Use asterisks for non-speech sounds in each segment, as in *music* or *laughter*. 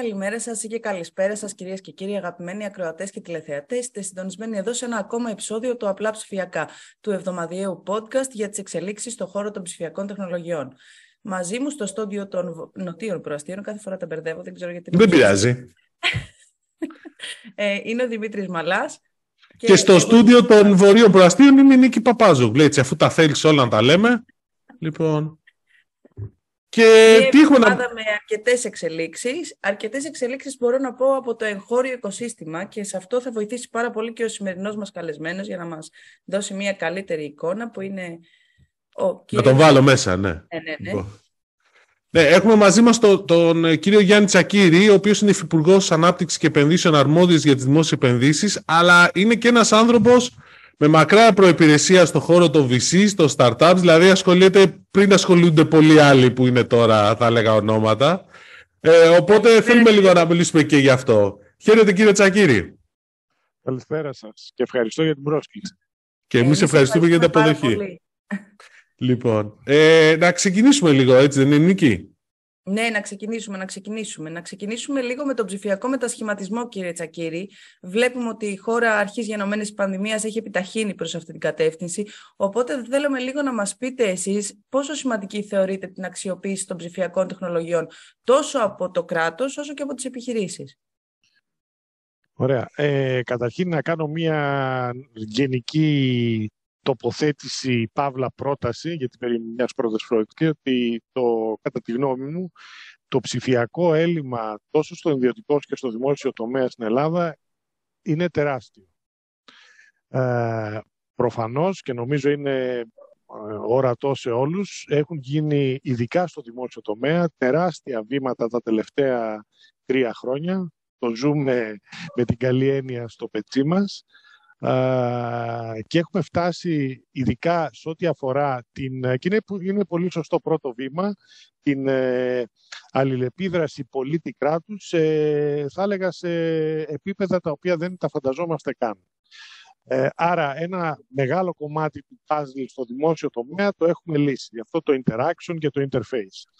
καλημέρα σας και καλησπέρα σας, κυρίες και κύριοι, αγαπημένοι ακροατές και τηλεθεατές. Είστε συντονισμένοι εδώ σε ένα ακόμα επεισόδιο του Απλά Ψηφιακά, του εβδομαδιαίου podcast για τις εξελίξεις στον χώρο των ψηφιακών τεχνολογιών. Μαζί μου στο στόντιο των νοτίων προαστίων, κάθε φορά τα μπερδεύω, δεν ξέρω γιατί. Δεν πειράζει. *laughs* ε, είναι ο Δημήτρης Μαλάς. Και, και στο εγώ... στούντιο των βορείων προαστίων είναι η Νίκη Παπάζογλου. Έτσι, αφού τα θέλεις όλα να τα λέμε. Λοιπόν. Και τι έχουμε να... με αρκετές εξελίξεις. Αρκετές εξελίξεις μπορώ να πω από το εγχώριο οικοσύστημα και σε αυτό θα βοηθήσει πάρα πολύ και ο σημερινός μας καλεσμένος για να μας δώσει μια καλύτερη εικόνα που είναι ο κύριος... Να τον βάλω μέσα, ναι. Ναι, ναι, ναι. Λοιπόν. ναι έχουμε μαζί μας τον, τον κύριο Γιάννη Τσακύρη, ο οποίος είναι υφυπουργός Ανάπτυξης και Επενδύσεων αρμόδιος για τις δημόσιες επενδύσεις, αλλά είναι και ένας άνθρωπος με μακρά προϋπηρεσία στο χώρο των VC, στο startups, δηλαδή ασχολείται πριν ασχολούνται πολλοί άλλοι που είναι τώρα, θα έλεγα ονόματα. Ε, οπότε θέλουμε λίγο να μιλήσουμε και γι' αυτό. Χαίρετε κύριε Τσακύρη. Καλησπέρα σας και ευχαριστώ για την πρόσκληση. Και εμείς, ευχαριστούμε για την αποδοχή. Λοιπόν, ε, να ξεκινήσουμε λίγο, έτσι δεν είναι Νίκη; Ναι, να ξεκινήσουμε, να ξεκινήσουμε. Να ξεκινήσουμε λίγο με τον ψηφιακό μετασχηματισμό, κύριε Τσακύρη. Βλέπουμε ότι η χώρα αρχής γενομένης πανδημίας έχει επιταχύνει προς αυτή την κατεύθυνση. Οπότε θέλουμε λίγο να μας πείτε εσείς πόσο σημαντική θεωρείτε την αξιοποίηση των ψηφιακών τεχνολογιών τόσο από το κράτος όσο και από τις επιχειρήσεις. Ωραία. Ε, καταρχήν να κάνω μια γενική τοποθέτηση, παύλα πρόταση, γιατί περί μιας πρώτης προεκτική, ότι το, κατά τη γνώμη μου, το ψηφιακό έλλειμμα τόσο στο ιδιωτικό και στο δημόσιο τομέα στην Ελλάδα είναι τεράστιο. Ε, προφανώς και νομίζω είναι ε, ορατό σε όλους, έχουν γίνει ειδικά στο δημόσιο τομέα τεράστια βήματα τα τελευταία τρία χρόνια. Το ζούμε με την καλή έννοια στο πετσί μας και έχουμε φτάσει ειδικά σε ό,τι αφορά την, και είναι, είναι πολύ σωστό πρώτο βήμα, την ε, αλληλεπίδραση πολίτη κράτους σε, θα έλεγα σε επίπεδα τα οποία δεν τα φανταζόμαστε καν. Ε, άρα ένα μεγάλο κομμάτι του puzzle στο δημόσιο τομέα το έχουμε λύσει. Αυτό το interaction και το interface.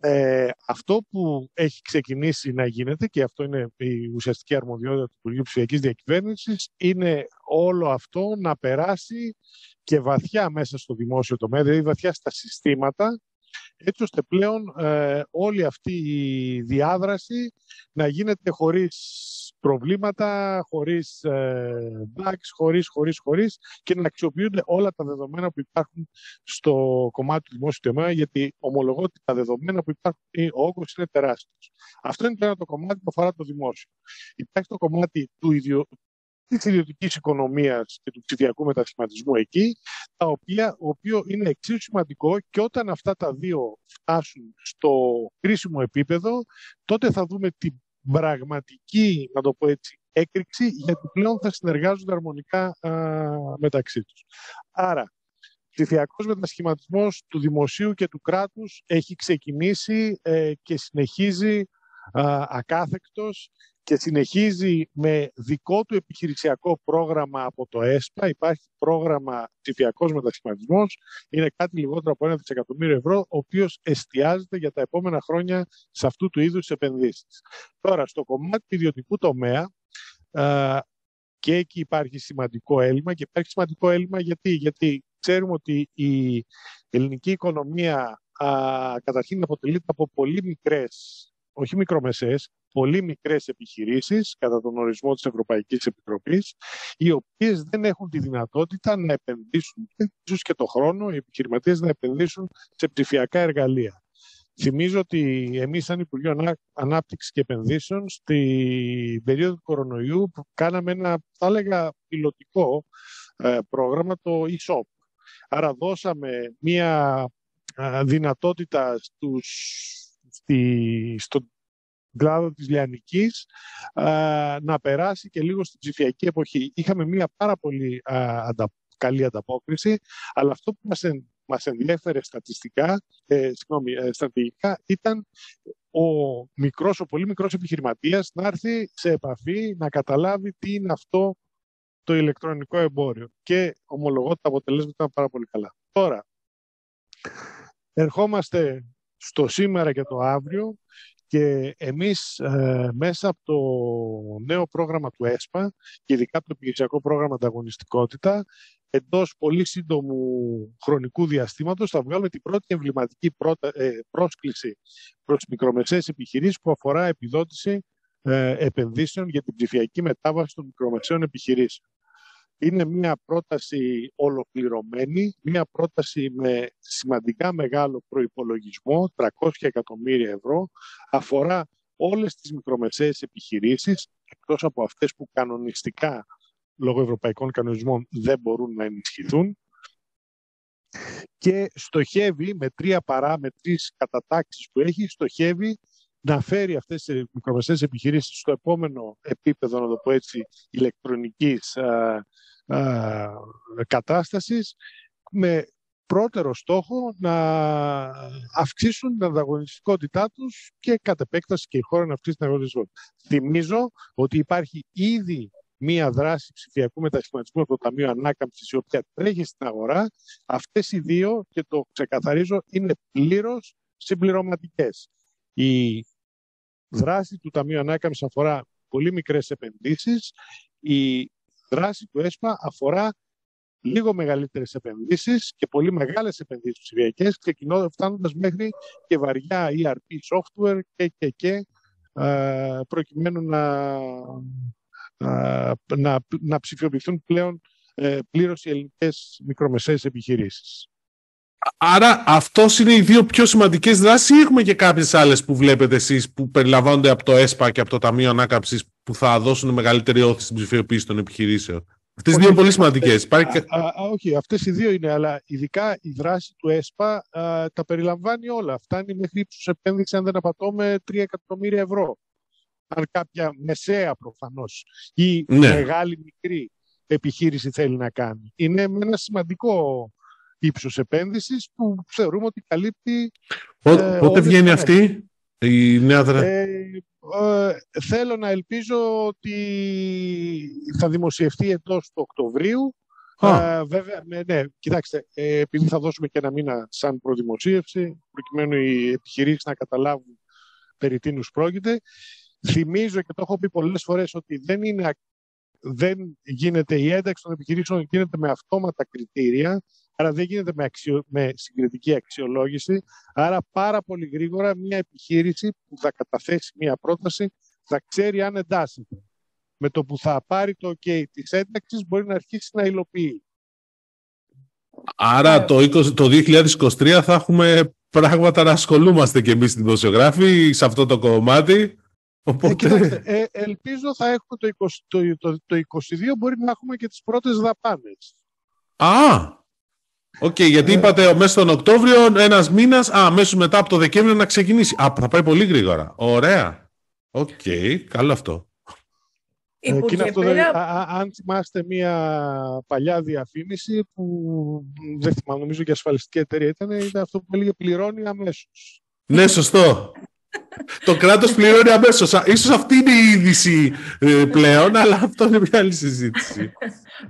Ε, αυτό που έχει ξεκινήσει να γίνεται και αυτό είναι η ουσιαστική αρμοδιότητα του Υπουργείου Ψηφιακής Διακυβέρνησης είναι όλο αυτό να περάσει και βαθιά μέσα στο δημόσιο τομέα, δηλαδή βαθιά στα συστήματα έτσι ώστε πλέον ε, όλη αυτή η διάδραση να γίνεται χωρίς προβλήματα, χωρίς ε, bugs, χωρίς, χωρίς, χωρίς και να αξιοποιούνται όλα τα δεδομένα που υπάρχουν στο κομμάτι του δημόσιου τομέα γιατί ομολογώ ότι τα δεδομένα που υπάρχουν, ο όγκος είναι τεράστιος. Αυτό είναι το κομμάτι που αφορά το δημόσιο. Υπάρχει το κομμάτι του, ιδιο, της ιδιωτικής οικονομίας και του ψηφιακού μετασχηματισμού εκεί, τα οποία, ο οποίο είναι εξίσου σημαντικό και όταν αυτά τα δύο φτάσουν στο κρίσιμο επίπεδο, τότε θα δούμε την πραγματική, να το πω έτσι, έκρηξη, γιατί πλέον θα συνεργάζονται αρμονικά α, μεταξύ τους. Άρα, ψηφιακός μετασχηματισμός του δημοσίου και του κράτους έχει ξεκινήσει ε, και συνεχίζει ακάθεκτος και συνεχίζει με δικό του επιχειρησιακό πρόγραμμα από το ΕΣΠΑ. Υπάρχει πρόγραμμα ψηφιακός μετασχηματισμός. Είναι κάτι λιγότερο από ένα δισεκατομμύριο ευρώ, ο οποίος εστιάζεται για τα επόμενα χρόνια σε αυτού του είδους επενδύσεις. Τώρα, στο κομμάτι του ιδιωτικού τομέα, και εκεί υπάρχει σημαντικό έλλειμμα και υπάρχει σημαντικό έλλειμμα γιατί, γιατί ξέρουμε ότι η ελληνική οικονομία α, καταρχήν αποτελείται από πολύ μικρές όχι μικρομεσαίες, πολύ μικρές επιχειρήσεις κατά τον ορισμό της Ευρωπαϊκής Επιτροπής, οι οποίες δεν έχουν τη δυνατότητα να επενδύσουν, ίσως και το χρόνο, οι επιχειρηματίες να επενδύσουν σε ψηφιακά εργαλεία. Θυμίζω ότι εμείς σαν Υπουργείο Ανάπτυξης και Επενδύσεων στην περίοδο του κορονοϊού κάναμε ένα, θα έλεγα, πιλωτικό ε, πρόγραμμα, το e-shop. Άρα δώσαμε μία δυνατότητα στους στη, στον κλάδο της Λιανικής να περάσει και λίγο στην ψηφιακή εποχή. Είχαμε μια πάρα πολύ αντα, καλή ανταπόκριση, αλλά αυτό που μας, εν, μας ενδιέφερε στατιστικά, ε, συγγνώμη, ε, στρατηγικά, ήταν ο μικρός, ο πολύ μικρός επιχειρηματίας να έρθει σε επαφή, να καταλάβει τι είναι αυτό το ηλεκτρονικό εμπόριο. Και ομολογώ τα αποτελέσματα ήταν πάρα πολύ καλά. Τώρα, ερχόμαστε στο σήμερα και το αύριο Και εμείς ε, μέσα από το νέο πρόγραμμα του ΕΣΠΑ και ειδικά από το επιχειρησιακό πρόγραμμα ανταγωνιστικότητα εντός πολύ σύντομου χρονικού διαστήματος θα βγάλουμε την πρώτη εμβληματική ε, πρόσκληση προς μικρομεσαίες επιχειρήσεις που αφορά επιδότηση ε, επενδύσεων για την ψηφιακή μετάβαση των μικρομεσαίων επιχειρήσεων. Είναι μια πρόταση ολοκληρωμένη, μια πρόταση με σημαντικά μεγάλο προϋπολογισμό, 300 εκατομμύρια ευρώ, αφορά όλες τις μικρομεσαίες επιχειρήσεις, εκτός από αυτές που κανονιστικά λόγω ευρωπαϊκών κανονισμών δεν μπορούν να ενισχυθούν και στοχεύει με τρία παρά, με τρεις κατατάξεις που έχει, στοχεύει να φέρει αυτές τις μικρομεσαίες επιχειρήσεις στο επόμενο επίπεδο, να το πω έτσι, ηλεκτρονικής α, α, κατάστασης με πρώτερο στόχο να αυξήσουν την ανταγωνιστικότητά τους και κατ' επέκταση και η χώρα να αυξήσει την ανταγωνιστικότητα. Θυμίζω ότι υπάρχει ήδη μία δράση ψηφιακού μετασχηματισμού από το Ταμείο Ανάκαμψης, η οποία τρέχει στην αγορά, αυτές οι δύο, και το ξεκαθαρίζω, είναι πλήρως συμπληρωματικές. Η δράση του Ταμείου Ανάκαμψης αφορά πολύ μικρές επενδύσεις. Η δράση του ΕΣΠΑ αφορά λίγο μεγαλύτερες επενδύσεις και πολύ μεγάλες επενδύσεις ψηφιακές, ξεκινώντας φτάνοντας μέχρι και βαριά ERP software και, και, και ε, προκειμένου να να, να ψηφιοποιηθούν πλέον ε, πλήρως οι ελληνικές μικρομεσαίες επιχειρήσεις. Άρα αυτός είναι οι δύο πιο σημαντικές δράσεις ή έχουμε και κάποιες άλλες που βλέπετε εσείς που περιλαμβάνονται από το ΕΣΠΑ και από το Ταμείο Ανάκαμψης που θα δώσουν μεγαλύτερη όθηση στην ψηφιοποίηση των επιχειρήσεων; Αυτές οι δύο είναι πολύ σημαντικές. όχι, αυτές οι δύο είναι, αλλά ειδικά η δράση του ΕΣΠΑ τα περιλαμβάνει όλα. Φτάνει μέχρι ύψους επένδυση, αν δεν απατώ, 3 εκατομμύρια ευρώ αν κάποια μεσαία προφανώς ή ναι. μεγάλη μικρή επιχείρηση θέλει να κάνει. Είναι με ένα σημαντικό ύψος επένδυσης που θεωρούμε ότι καλύπτει... Ε, πότε βγαίνει αυτή η νέα ε, ε, θέλω να ελπίζω ότι θα δημοσιευτεί εντός του Οκτωβρίου. Ε, βέβαια, ναι, κοιτάξτε, ε, επειδή θα δώσουμε και ένα μήνα σαν προδημοσίευση, προκειμένου οι επιχειρήσεις να καταλάβουν περί τίνους πρόκειται, Θυμίζω και το έχω πει πολλές φορές ότι δεν, είναι, δεν γίνεται η ένταξη των επιχειρήσεων γίνεται με αυτόματα κριτήρια, άρα δεν γίνεται με, αξιο, με συγκριτική αξιολόγηση. Άρα πάρα πολύ γρήγορα μια επιχείρηση που θα καταθέσει μια πρόταση θα ξέρει αν εντάσσεται. Με το που θα πάρει το OK της ένταξης μπορεί να αρχίσει να υλοποιεί. Άρα το, 20, το 2023 θα έχουμε πράγματα να ασχολούμαστε και εμείς δημοσιογράφοι σε αυτό το κομμάτι Οπότε... Ε, ε, ελπίζω θα έχουμε το, 20, το, το, το 22 μπορεί να έχουμε και τις πρώτες δαπάνες. Α, OK, okay, γιατί ε. είπατε μέσα στον Οκτώβριο ένας μήνας, α, αμέσως μετά από το Δεκέμβριο να ξεκινήσει. Α, θα πάει πολύ γρήγορα. Ωραία. OK, okay, καλό αυτό. Ε, και αυτό, πέρα... αν θυμάστε μια παλιά διαφήμιση που δεν θυμάμαι, νομίζω και ασφαλιστική εταιρεία ήταν, ήταν αυτό που έλεγε πληρώνει αμέσως. Ναι, σωστό το κράτος πληρώνει αμέσως. Ίσως αυτή είναι η είδηση ε, πλέον, αλλά αυτό είναι μια άλλη συζήτηση.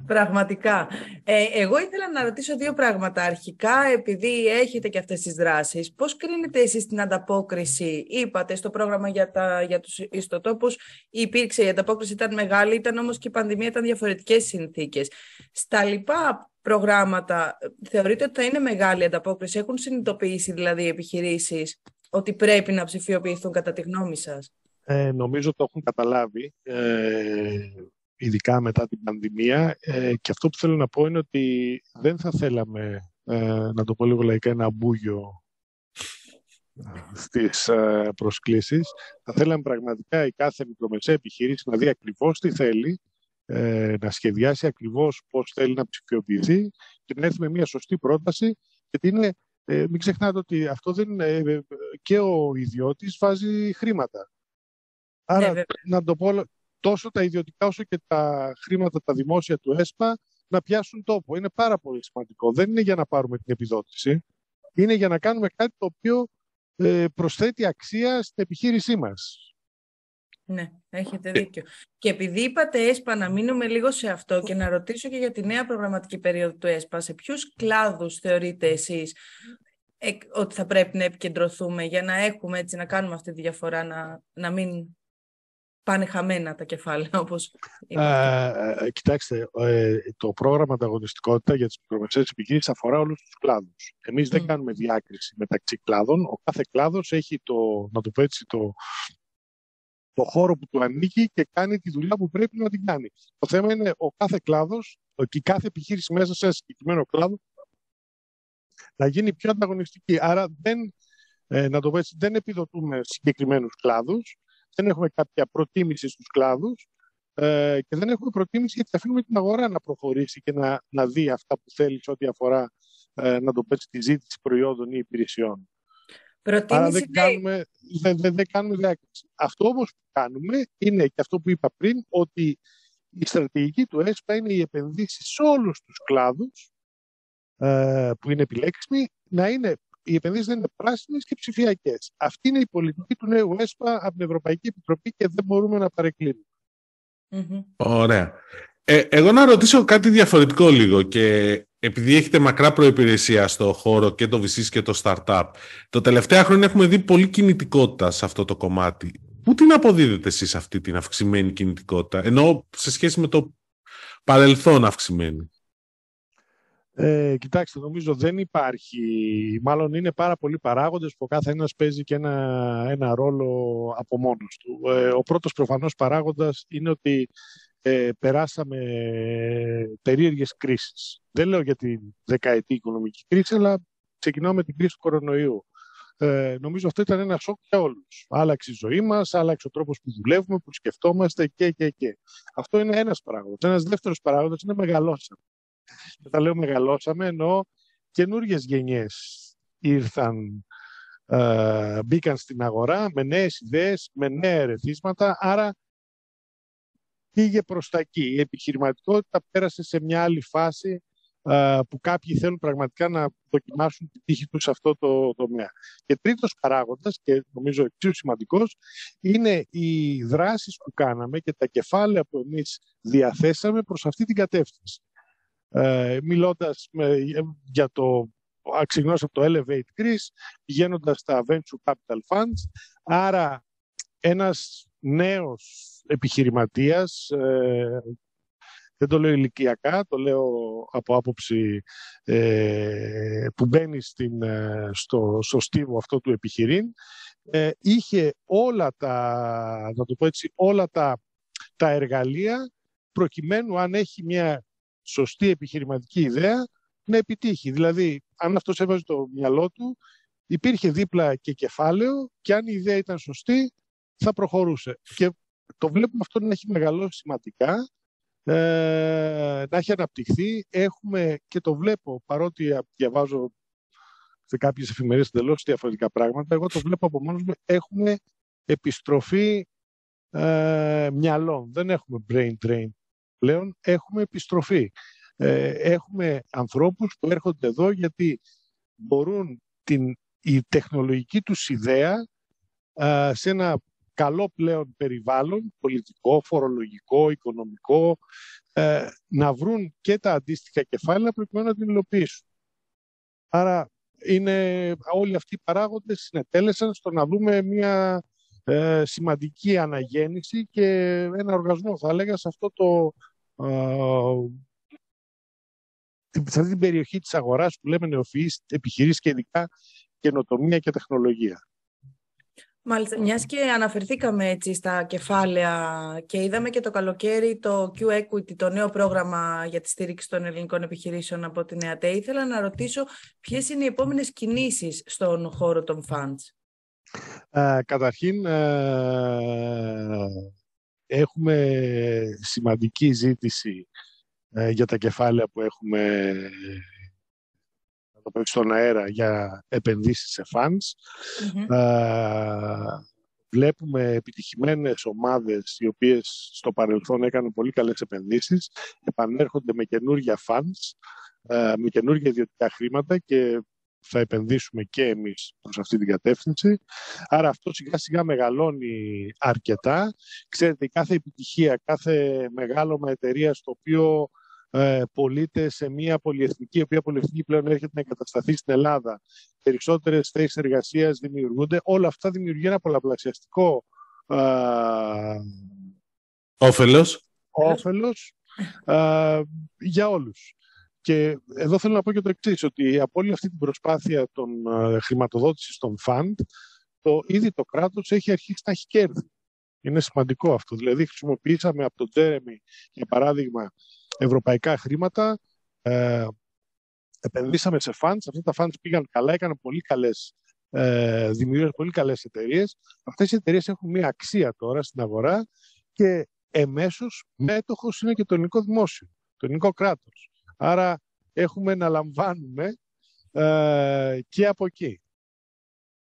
Πραγματικά. Ε, εγώ ήθελα να ρωτήσω δύο πράγματα. Αρχικά, επειδή έχετε και αυτές τις δράσεις, πώς κρίνετε εσείς την ανταπόκριση; Είπατε στο πρόγραμμα για, τα, για τους ιστοτόπους υπήρξε, η ανταπόκριση ήταν μεγάλη, ήταν όμως και η πανδημία ήταν διαφορετικές συνθήκες. Στα λοιπά προγράμματα, θεωρείτε ότι θα είναι μεγάλη ανταπόκριση, έχουν συνειδητοποιήσει δηλαδή οι επιχειρήσεις; Ότι πρέπει να ψηφιοποιηθούν κατά τη γνώμη σας; Ε, νομίζω το έχουν καταλάβει, ε, ειδικά μετά την πανδημία. Ε, και αυτό που θέλω να πω είναι ότι δεν θα θέλαμε, ε, να το πω λίγο λαϊκά, ένα μπούγιο στις ε, προσκλήσεις. Θα θέλαμε πραγματικά η κάθε μικρομεσαία επιχείρηση να δει ακριβώς τι θέλει, ε, να σχεδιάσει ακριβώς πώς θέλει να ψηφιοποιηθεί και να έρθει με μια σωστή πρόταση, γιατί είναι ε, μην ξεχνάτε ότι αυτό δεν ε, ε, και ο ιδιώτης βάζει χρήματα. Άρα, ναι, να το πω, τόσο τα ιδιωτικά όσο και τα χρήματα τα δημόσια του ΕΣΠΑ να πιάσουν τόπο. Είναι πάρα πολύ σημαντικό. Δεν είναι για να πάρουμε την επιδότηση. Είναι για να κάνουμε κάτι το οποίο ε, προσθέτει αξία στην επιχείρησή μας. Ναι, έχετε δίκιο. Και επειδή είπατε ΕΣΠΑ, να μείνουμε λίγο σε αυτό και να ρωτήσω και για τη νέα προγραμματική περίοδο του ΕΣΠΑ, σε ποιους κλάδους θεωρείτε εσείς ότι θα πρέπει να επικεντρωθούμε για να έχουμε έτσι, να κάνουμε αυτή τη διαφορά, να, να μην πάνε χαμένα τα κεφάλαια όπως ε, Κοιτάξτε, ε, το πρόγραμμα ανταγωνιστικότητα για τις μικρομεσαίες επιχειρήσεις αφορά όλους τους κλάδους. Εμείς δεν κάνουμε διάκριση μεταξύ κλάδων. Ο κάθε κλάδος έχει το, να το πω έτσι, το, το χώρο που του ανήκει και κάνει τη δουλειά που πρέπει να την κάνει. Το θέμα είναι ο κάθε κλάδος και κάθε επιχείρηση μέσα σε ένα συγκεκριμένο κλάδο να γίνει πιο ανταγωνιστική. Άρα δεν, ε, να το πω έτσι, δεν επιδοτούμε συγκεκριμένους κλάδους, δεν έχουμε κάποια προτίμηση στους κλάδους ε, και δεν έχουμε προτίμηση γιατί αφήνουμε την αγορά να προχωρήσει και να, να δει αυτά που θέλει σε ό,τι αφορά ε, να το πέσει τη ζήτηση προϊόντων ή υπηρεσιών. Προτίμηση Άρα δεν κάνουμε, δεν, δεν, δεν κάνουμε διάκριση. Αυτό όμως που κάνουμε είναι και αυτό που είπα πριν, ότι η στρατηγική του ΕΣΠΑ είναι οι επενδύσεις σε όλους τους κλάδους ε, που είναι επιλέξιμοι να είναι οι επενδύσεις δεν είναι πράσινες και ψηφιακές. Αυτή είναι η πολιτική του νέου ΕΣΠΑ από την Ευρωπαϊκή Επιτροπή και δεν μπορούμε να παρεκκλίνουμε. Ωραία. Ε, εγώ να ρωτήσω κάτι διαφορετικό λίγο και επειδή έχετε μακρά προϋπηρεσία στο χώρο και το VC και το startup, το τελευταία χρόνια έχουμε δει πολύ κινητικότητα σε αυτό το κομμάτι. Πού την αποδίδετε εσείς αυτή την αυξημένη κινητικότητα, ενώ σε σχέση με το παρελθόν αυξημένη; Ε, κοιτάξτε, νομίζω δεν υπάρχει, μάλλον είναι πάρα πολλοί παράγοντες που ο κάθε ένας παίζει και ένα, ένα ρόλο από μόνος του. Ε, ο πρώτος προφανώς παράγοντας είναι ότι ε, περάσαμε περίεργες κρίσεις. Δεν λέω για την δεκαετή οικονομική κρίση, αλλά ξεκινάω με την κρίση του κορονοϊού. Ε, νομίζω αυτό ήταν ένα σοκ για όλους. Άλλαξε η ζωή μας, άλλαξε ο τρόπος που δουλεύουμε, που σκεφτόμαστε και, και, και. Αυτό είναι ένας παράγοντας. Ένας δεύτερος παράγοντας είναι μεγαλώσαμε. Και τα λέω μεγαλώσαμε, ενώ καινούργιες γενιές ήρθαν, ε, μπήκαν στην αγορά με νέες ιδέες, με νέα ερεθίσματα, άρα πήγε προς τα εκεί. Η επιχειρηματικότητα πέρασε σε μια άλλη φάση ε, που κάποιοι θέλουν πραγματικά να δοκιμάσουν την τύχη τους σε αυτό το τομέα. Και τρίτος παράγοντας, και νομίζω εξίσου σημαντικός, είναι οι δράσεις που κάναμε και τα κεφάλαια που εμείς διαθέσαμε προς αυτή την κατεύθυνση ε, μιλώντας με, για το ξεκινώντας από το Elevate Greece, πηγαίνοντας στα Venture Capital Funds. Άρα ένας νέος επιχειρηματίας, ε, δεν το λέω ηλικιακά, το λέω από άποψη ε, που μπαίνει στην, ε, στο, στο στίβο αυτό του επιχειρήν, ε, είχε όλα τα, να το πω έτσι, όλα τα, τα εργαλεία προκειμένου αν έχει μια σωστή επιχειρηματική ιδέα να επιτύχει. Δηλαδή, αν αυτός έβαζε το μυαλό του, υπήρχε δίπλα και κεφάλαιο και αν η ιδέα ήταν σωστή, θα προχωρούσε. Και το βλέπουμε αυτό να έχει μεγαλώσει σημαντικά, ε, να έχει αναπτυχθεί. Έχουμε, και το βλέπω, παρότι διαβάζω σε κάποιες εφημερίες εντελώς διαφορετικά πράγματα, εγώ το βλέπω από μόνος μου, έχουμε επιστροφή ε, μυαλών. Δεν έχουμε brain drain πλέον έχουμε επιστροφή. Ε, έχουμε ανθρώπους που έρχονται εδώ γιατί μπορούν την, η τεχνολογική τους ιδέα σε ένα καλό πλέον περιβάλλον, πολιτικό, φορολογικό, οικονομικό, ε, να βρουν και τα αντίστοιχα κεφάλαια προκειμένου να την υλοποιήσουν. Άρα είναι, όλοι αυτοί οι παράγοντες συνετέλεσαν στο να δούμε μια ε, σημαντική αναγέννηση και ένα οργασμό, θα έλεγα, σε αυτό το σε αυτή την περιοχή της αγοράς που λέμε νεοφυείς επιχειρήσεις και ειδικά καινοτομία και τεχνολογία. Μάλιστα, μιας και αναφερθήκαμε έτσι στα κεφάλαια και είδαμε και το καλοκαίρι το Q-Equity, το νέο πρόγραμμα για τη στήριξη των ελληνικών επιχειρήσεων από την ΕΑΤΕ, ήθελα να ρωτήσω ποιες είναι οι επόμενες κινήσεις στον χώρο των funds; Ε, καταρχήν, ε, έχουμε σημαντική ζήτηση ε, για τα κεφάλαια που έχουμε στον αέρα για επενδύσεις σε funds. βλέπουμε επιτυχημένες ομάδες οι οποίες στο παρελθόν έκαναν πολύ καλές επενδύσεις, επανέρχονται με καινούργια funds, με καινούργια ιδιωτικά χρήματα και θα επενδύσουμε και εμείς προς αυτή την κατεύθυνση. Άρα αυτό σιγά σιγά μεγαλώνει αρκετά. Ξέρετε, κάθε επιτυχία, κάθε μεγάλο με εταιρεία στο οποίο ε, πολίτες σε μια πολυεθνική, η οποία πολυεθνική πλέον έρχεται να εγκατασταθεί στην Ελλάδα. Περισσότερες θέσεις εργασίας δημιουργούνται. Όλα αυτά δημιουργεί ένα πολλαπλασιαστικό ε, όφελος, όφελος ε, για όλους. Και εδώ θέλω να πω και το εξής ότι από όλη αυτή την προσπάθεια των ε, χρηματοδότησης των φαντ, το, ήδη το κράτος έχει αρχίσει να έχει κέρδη. Είναι σημαντικό αυτό. Δηλαδή χρησιμοποιήσαμε από τον Τζέρεμι, για παράδειγμα, ευρωπαϊκά χρήματα, ε, επενδύσαμε σε funds, αυτά τα funds πήγαν καλά, έκαναν πολύ καλές, ε, δημιούργησαν πολύ καλές εταιρείες. Αυτές οι εταιρείες έχουν μια αξία τώρα στην αγορά και εμέσως μέτοχος είναι και το ελληνικό δημόσιο, το ελληνικό κράτος. Άρα έχουμε να λαμβάνουμε ε, και από εκεί.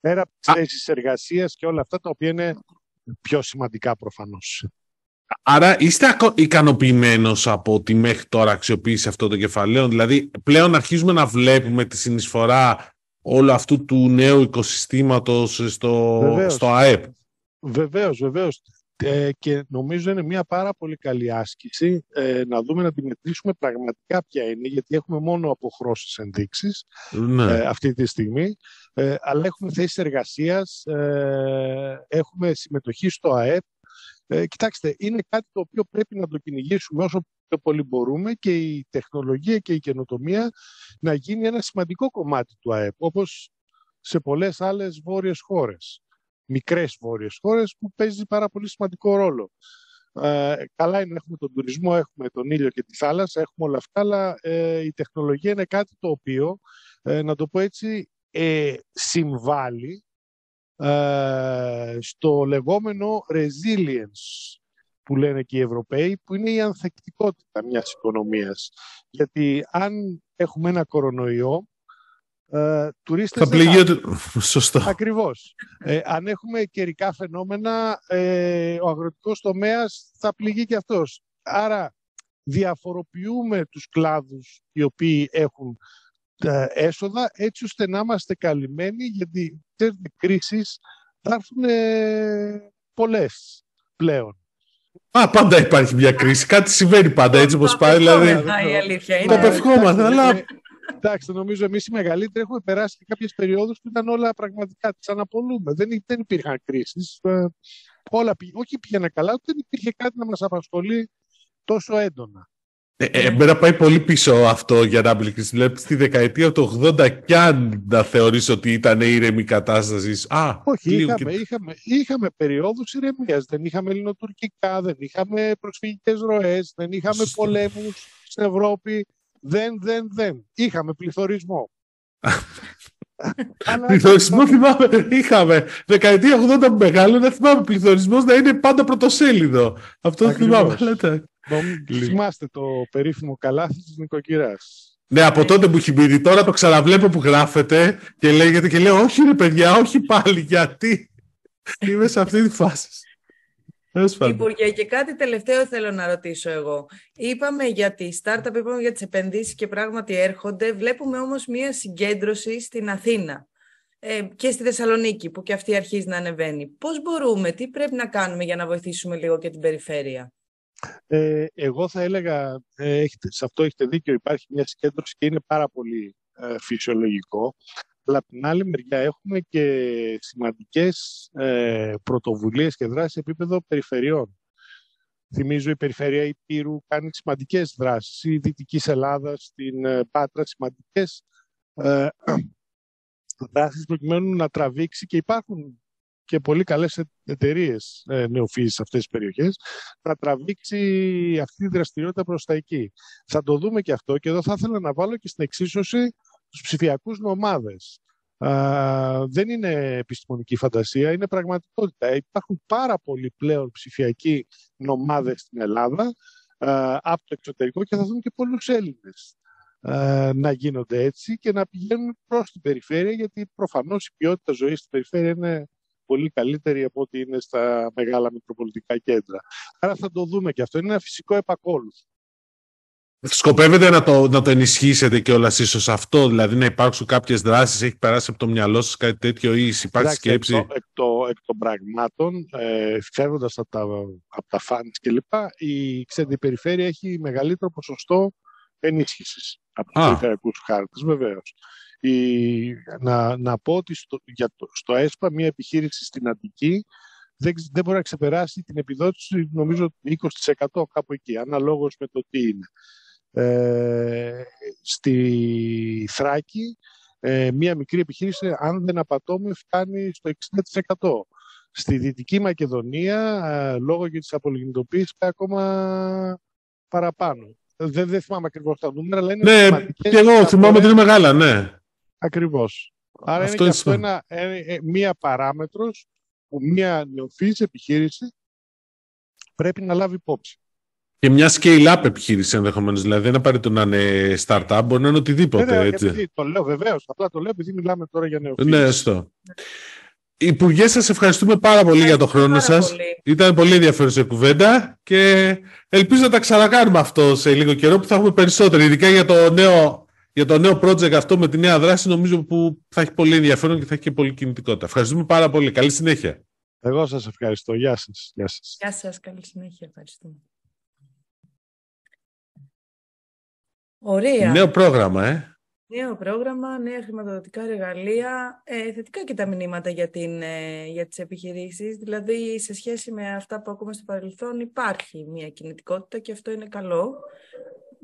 Πέρα από τις θέσεις εργασίας και όλα αυτά τα οποία είναι πιο σημαντικά προφανώς. Άρα είστε ικανοποιημένος από τη μέχρι τώρα αξιοποίηση αυτών των κεφαλαίων. Δηλαδή πλέον αρχίζουμε να βλέπουμε τη συνεισφορά όλου αυτού του νέου οικοσυστήματος στο, στο ΑΕΠ. Βεβαίως, βεβαίως. Ε, και νομίζω είναι μια πάρα πολύ καλή άσκηση ε, να δούμε να τη μετρήσουμε πραγματικά ποια είναι, γιατί έχουμε μόνο αποχρώσεις ενδείξεις ναι. ε, αυτή τη στιγμή, ε, αλλά έχουμε θέσεις εργασίας, έχουμε συμμετοχή στο ΑΕΠ, ε, κοιτάξτε, είναι κάτι το οποίο πρέπει να το κυνηγήσουμε όσο πιο πολύ μπορούμε και η τεχνολογία και η καινοτομία να γίνει ένα σημαντικό κομμάτι του ΑΕΠ, όπως σε πολλές άλλες βόρειες χώρες, μικρές βόρειες χώρες που παίζει πάρα πολύ σημαντικό ρόλο. Ε, καλά είναι να έχουμε τον τουρισμό, έχουμε τον ήλιο και τη θάλασσα, έχουμε όλα αυτά, αλλά ε, η τεχνολογία είναι κάτι το οποίο, ε, να το πω έτσι, ε, συμβάλλει ε, στο λεγόμενο resilience που λένε και οι Ευρωπαίοι, που είναι η ανθεκτικότητα μιας οικονομίας. Γιατί αν έχουμε ένα κορονοϊό, ε, τουρίστες θα πληγεί *laughs* Σωστό. Ακριβώς. Ε, αν έχουμε καιρικά φαινόμενα, ε, ο αγροτικός τομέας θα πληγεί και αυτός. Άρα διαφοροποιούμε τους κλάδους οι οποίοι έχουν τα έσοδα έτσι ώστε να είμαστε καλυμμένοι γιατί ξέρετε κρίσεις θα έρθουν ε, πολλές πλέον. Α, πάντα υπάρχει μια κρίση. Κάτι συμβαίνει πάντα έτσι όπως πάει. Δηλαδή, η αλήθεια είναι. Το πευχόμαστε, αλλά... Εντάξει, νομίζω εμείς οι μεγαλύτεροι έχουμε περάσει και κάποιες περιόδους που ήταν όλα πραγματικά τις αναπολούμε. Δεν, δεν υπήρχαν κρίσεις. Ε, όλα όχι πήγαιναν καλά, δεν υπήρχε κάτι να μας απασχολεί τόσο έντονα. Ε, ε, εμένα πάει πολύ πίσω αυτό για να μιλήσεις. Δηλαδή στη δεκαετία του 80 κι αν να θεωρείς ότι ήταν ήρεμη κατάσταση. Α, Όχι, είχαμε, και... είχαμε, είχαμε περιόδους ηρεμίας. Δεν είχαμε ελληνοτουρκικά, δεν είχαμε προσφυγικές ροές, δεν είχαμε Σωστό. πολέμους στην Ευρώπη. Δεν, δεν, δεν. Είχαμε πληθωρισμό. *laughs* πληθωρισμό θυμάμαι, είχαμε. Δεκαετία 80 μεγάλο να θυμάμαι πληθωρισμό να είναι πάντα πρωτοσέλιδο. Αυτό θυμάμαι. Θυμάστε το περίφημο καλάθι της νοικοκυράς. Ναι, από τότε που έχει μείνει. Τώρα το ξαναβλέπω που γράφεται και λέγεται και λέω όχι ρε παιδιά, όχι πάλι, γιατί είμαι σε αυτή τη φάση. Υπουργέ, και κάτι τελευταίο θέλω να ρωτήσω εγώ. Είπαμε για τη startup, είπαμε για τις επενδύσεις και πράγματι έρχονται. Βλέπουμε όμως μία συγκέντρωση στην Αθήνα ε, και στη Θεσσαλονίκη που και αυτή αρχίζει να ανεβαίνει. Πώς μπορούμε, τι πρέπει να κάνουμε για να βοηθήσουμε λίγο και την περιφέρεια; Ε, εγώ θα έλεγα, ε, σε αυτό έχετε δίκιο, υπάρχει μια συγκέντρωση και είναι πάρα πολύ ε, φυσιολογικό. Αλλά από την άλλη μεριά έχουμε και σημαντικές ε, πρωτοβουλίες και δράσεις σε επίπεδο περιφερειών. Θυμίζω η Περιφέρεια Υπήρου κάνει σημαντικές δράσεις. Η Δυτικής Ελλάδας, στην ε, Πάτρα, σημαντικές ε, *clears throat* δράσεις προκειμένου να τραβήξει και υπάρχουν και πολύ καλές εταιρείες ε, νεοφύης σε αυτές τις περιοχές, θα τραβήξει αυτή τη δραστηριότητα προς τα εκεί. Θα το δούμε και αυτό και εδώ θα ήθελα να βάλω και στην εξίσωση τους ψηφιακούς νομάδες. δεν είναι επιστημονική φαντασία, είναι πραγματικότητα. Υπάρχουν πάρα πολλοί πλέον ψηφιακοί νομάδες στην Ελλάδα από το εξωτερικό και θα δούμε και πολλούς Έλληνες να γίνονται έτσι και να πηγαίνουν προς την περιφέρεια γιατί προφανώς η ποιότητα ζωής στην περιφέρεια είναι πολύ καλύτερη από ό,τι είναι στα μεγάλα μετροπολιτικά κέντρα. Άρα θα το δούμε και αυτό. Είναι ένα φυσικό επακόλουθο. Σκοπεύετε να το, να το ενισχύσετε και όλα ίσως αυτό, δηλαδή να υπάρξουν κάποιες δράσεις, έχει περάσει από το μυαλό σας κάτι τέτοιο ή υπάρχει σκέψη; Εκ, εκ, το, εκ των πραγμάτων, ε, φεύγοντας από τα, από τα κλπ, η, ξέρετε, η περιφέρεια έχει μεγαλύτερο ποσοστό ενίσχυσης από τους περιφερειακούς χάρτες, βεβαίως. Η, να, να πω ότι στο, για το, στο ΕΣΠΑ μια επιχείρηση στην Αττική δεν, δεν μπορεί να ξεπεράσει την επιδότηση νομίζω 20% κάπου εκεί, αναλόγως με το τι είναι. Ε, στη Θράκη ε, μια μικρή επιχείρηση, αν δεν απατώμε, φτάνει στο 60%. Στη Δυτική Μακεδονία, ε, λόγω για τις απολυγνητοποίησεις, ακόμα παραπάνω. Δεν, δεν θυμάμαι ακριβώς τα νούμερα, αλλά είναι Ναι, και εγώ θυμάμαι ότι είναι μεγάλα, ναι. Ακριβώς. Άρα αυτό είναι και αυτό ένα, ε, μία παράμετρος που μία νεοφύης επιχείρηση πρέπει να λάβει υπόψη. Και μια scale-up επιχείρηση ενδεχομένως. Δηλαδή δεν απαραίτητο να είναι startup, μπορεί να είναι οτιδήποτε. Βέβαια, έτσι. Γιατί, το λέω βεβαίως. Απλά το λέω επειδή μιλάμε τώρα για νεοφύης. Ναι, αυτό. Υπουργέ, σας ευχαριστούμε πάρα πολύ για τον χρόνο σας. Ήταν πολύ ενδιαφέρουσα η κουβέντα και ελπίζω να τα ξανακάνουμε αυτό σε λίγο καιρό που θα έχουμε περισσότερο. Ειδικά για το νέο, για το νέο project αυτό με τη νέα δράση, νομίζω που θα έχει πολύ ενδιαφέρον και θα έχει και πολύ κινητικότητα. Ευχαριστούμε πάρα πολύ. Καλή συνέχεια. Εγώ σας ευχαριστώ. Γεια σας. Γεια σας. Γεια σας. Καλή συνέχεια. Ευχαριστούμε. Ωραία. Νέο πρόγραμμα, ε. Νέο πρόγραμμα, νέα χρηματοδοτικά εργαλεία, ε, θετικά και τα μηνύματα για, την, ε, για τις επιχειρήσεις. Δηλαδή, σε σχέση με αυτά που ακούμε στο παρελθόν, υπάρχει μια κινητικότητα και αυτό είναι καλό.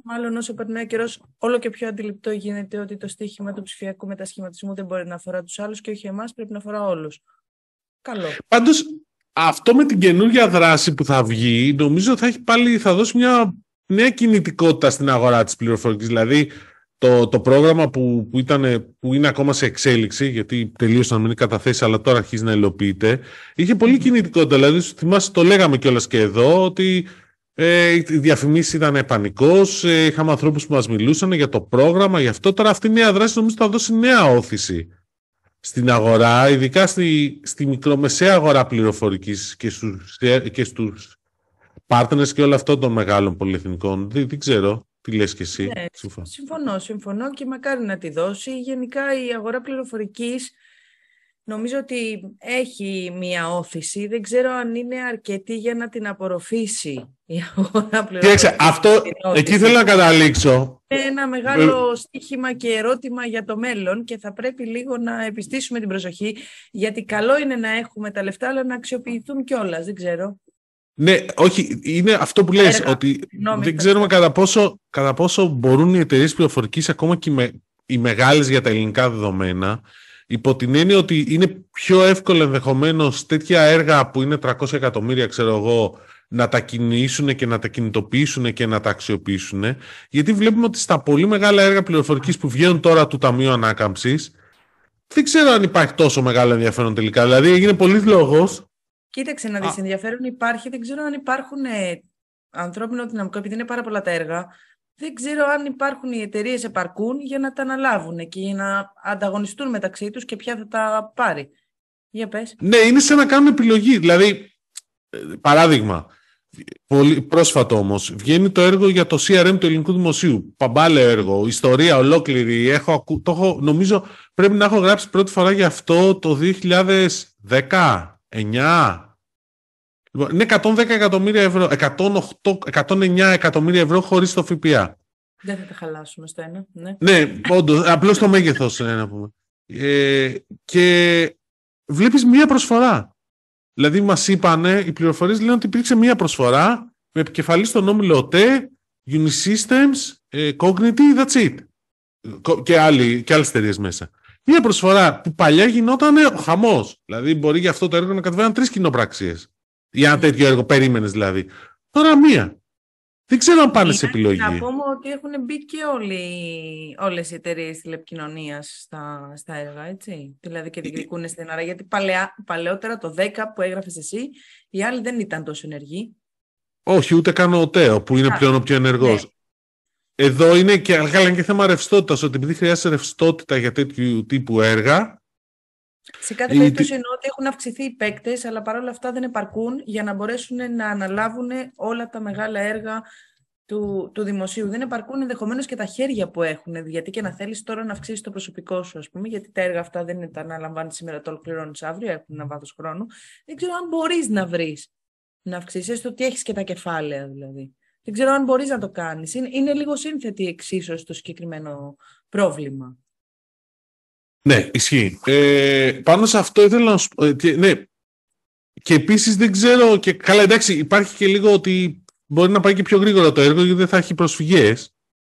Μάλλον όσο περνάει ο καιρός, όλο και πιο αντιληπτό γίνεται ότι το στίχημα του ψηφιακού μετασχηματισμού δεν μπορεί να αφορά τους άλλους και όχι εμάς, πρέπει να αφορά όλους. Καλό. Πάντως, αυτό με την καινούργια δράση που θα βγει, νομίζω θα, έχει πάλι, θα δώσει μια νέα κινητικότητα στην αγορά της πληροφορικής. Δηλαδή, το, το πρόγραμμα που, που, ήταν, που είναι ακόμα σε εξέλιξη, γιατί τελείωσε να μην είναι καταθέσει, αλλά τώρα αρχίζει να υλοποιείται, είχε πολύ κινητικότητα. Δηλαδή, θυμάσαι, το λέγαμε κιόλας και εδώ, ότι ε, οι διαφημίσεις ήταν πανικός. Ε, είχαμε ανθρώπους που μας μιλούσαν για το πρόγραμμα, γι' αυτό τώρα αυτή η νέα δράση νομίζω θα δώσει νέα όθηση στην αγορά, ειδικά στη, στη μικρομεσαία αγορά πληροφορικής και στους, και στους partners και όλο αυτό των μεγάλων πολυεθνικών. Δεν, δεν ξέρω. Τι λες και εσύ. Ναι, συμφωνώ, συμφωνώ και μακάρι να τη δώσει. Γενικά η αγορά πληροφορικής νομίζω ότι έχει μία όθηση. Δεν ξέρω αν είναι αρκετή για να την απορροφήσει η αγορά πληροφορικής. αυτό εκεί θέλω να καταλήξω. Είναι ένα μεγάλο στίχημα και ερώτημα για το μέλλον και θα πρέπει λίγο να επιστήσουμε την προσοχή γιατί καλό είναι να έχουμε τα λεφτά αλλά να αξιοποιηθούν κιόλας. Δεν ξέρω. Ναι, όχι, είναι αυτό που λες, ότι δεν ξέρουμε κατά πόσο, κατά πόσο μπορούν οι εταιρείες πληροφορικής, ακόμα και οι, με, οι μεγάλες για τα ελληνικά δεδομένα, υπό την έννοια ότι είναι πιο εύκολο ενδεχομένως τέτοια έργα που είναι 300 εκατομμύρια, ξέρω εγώ, να τα κινήσουν και να τα κινητοποιήσουν και να τα αξιοποιήσουν. Γιατί βλέπουμε ότι στα πολύ μεγάλα έργα πληροφορικής που βγαίνουν τώρα του Ταμείου Ανάκαμψης, δεν ξέρω αν υπάρχει τόσο μεγάλο ενδιαφέρον τελικά. Δηλαδή, έγινε πολύ λόγος Κοίταξε να δεις, ενδιαφέρον υπάρχει. Δεν ξέρω αν υπάρχουν ε, ανθρώπινο δυναμικό, επειδή είναι πάρα πολλά τα έργα. Δεν ξέρω αν υπάρχουν οι εταιρείες επαρκούν για να τα αναλάβουν και για να ανταγωνιστούν μεταξύ τους και ποια θα τα πάρει. Για πες. Ναι, είναι σαν να κάνουν επιλογή. Δηλαδή, ε, παράδειγμα, πολύ πρόσφατο όμως, βγαίνει το έργο για το CRM του ελληνικού δημοσίου. Παμπάλε έργο, ιστορία ολόκληρη. Έχω, το έχω, νομίζω πρέπει να έχω γράψει πρώτη φορά για αυτό το 2010. 9. Λοιπόν, είναι 110 εκατομμύρια ευρώ, 108, 109 εκατομμύρια ευρώ χωρίς το ΦΠΑ. Δεν θα τα χαλάσουμε στο ένα. Ναι, ναι όντως, απλώς το μέγεθος είναι να πούμε. Ε, και βλέπεις μία προσφορά. Δηλαδή μας είπανε, οι πληροφορίες λένε ότι υπήρξε μία προσφορά με επικεφαλής στον όμιλο ΟΤΕ, Unisystems, ε, Cognity, that's it. Και, άλλοι, και άλλες εταιρείες μέσα. Μια προσφορά που παλιά γινόταν ο χαμός. Δηλαδή, μπορεί για αυτό το έργο να κατεβαίνουν τρεις κοινοπραξίες. Για ένα τέτοιο έργο, περίμενες δηλαδή. Τώρα μία. Δεν ξέρω αν πάνε σε επιλογή. Να πούμε ότι έχουν μπει και όλοι, όλες οι εταιρείες τηλεπικοινωνίας στα, στα έργα, έτσι. Δηλαδή και διεκδικούν στην ώρα. Γιατί παλαιά, παλαιότερα το 10 που έγραφες εσύ, οι άλλοι δεν ήταν τόσο ενεργοί. Όχι, ούτε καν ο ΤΕΟ που είναι πλέον ο πιο ενεργός. Ναι. Εδώ είναι και, αλλά και θέμα ρευστότητας, ότι επειδή χρειάζεται ρευστότητα για τέτοιου τύπου έργα. Σε κάθε περίπτωση εννοώ ότι έχουν αυξηθεί οι παίκτες, αλλά παρόλα αυτά δεν επαρκούν για να μπορέσουν να αναλάβουν όλα τα μεγάλα έργα του, του δημοσίου. Δεν επαρκούν ενδεχομένως και τα χέρια που έχουν. Γιατί και να θέλεις τώρα να αυξήσεις το προσωπικό σου, ας πούμε, γιατί τα έργα αυτά δεν είναι τα να λαμβάνεις σήμερα, το ολοκληρώνεις αύριο, έχουν ένα βάθος χρόνου. Δεν ξέρω αν μπορείς να βρεις να αυξήσεις, έστω ότι έχεις και τα κεφάλαια δηλαδή. Δεν ξέρω αν μπορείς να το κάνεις. Είναι, είναι λίγο σύνθετη εξίσωση το συγκεκριμένο πρόβλημα. Ναι, ισχύει. Ε, πάνω σε αυτό ήθελα να σου πω. Ε, ναι. Και επίσης δεν ξέρω. Και, καλά, εντάξει, υπάρχει και λίγο ότι μπορεί να πάει και πιο γρήγορα το έργο γιατί δεν θα έχει προσφυγές.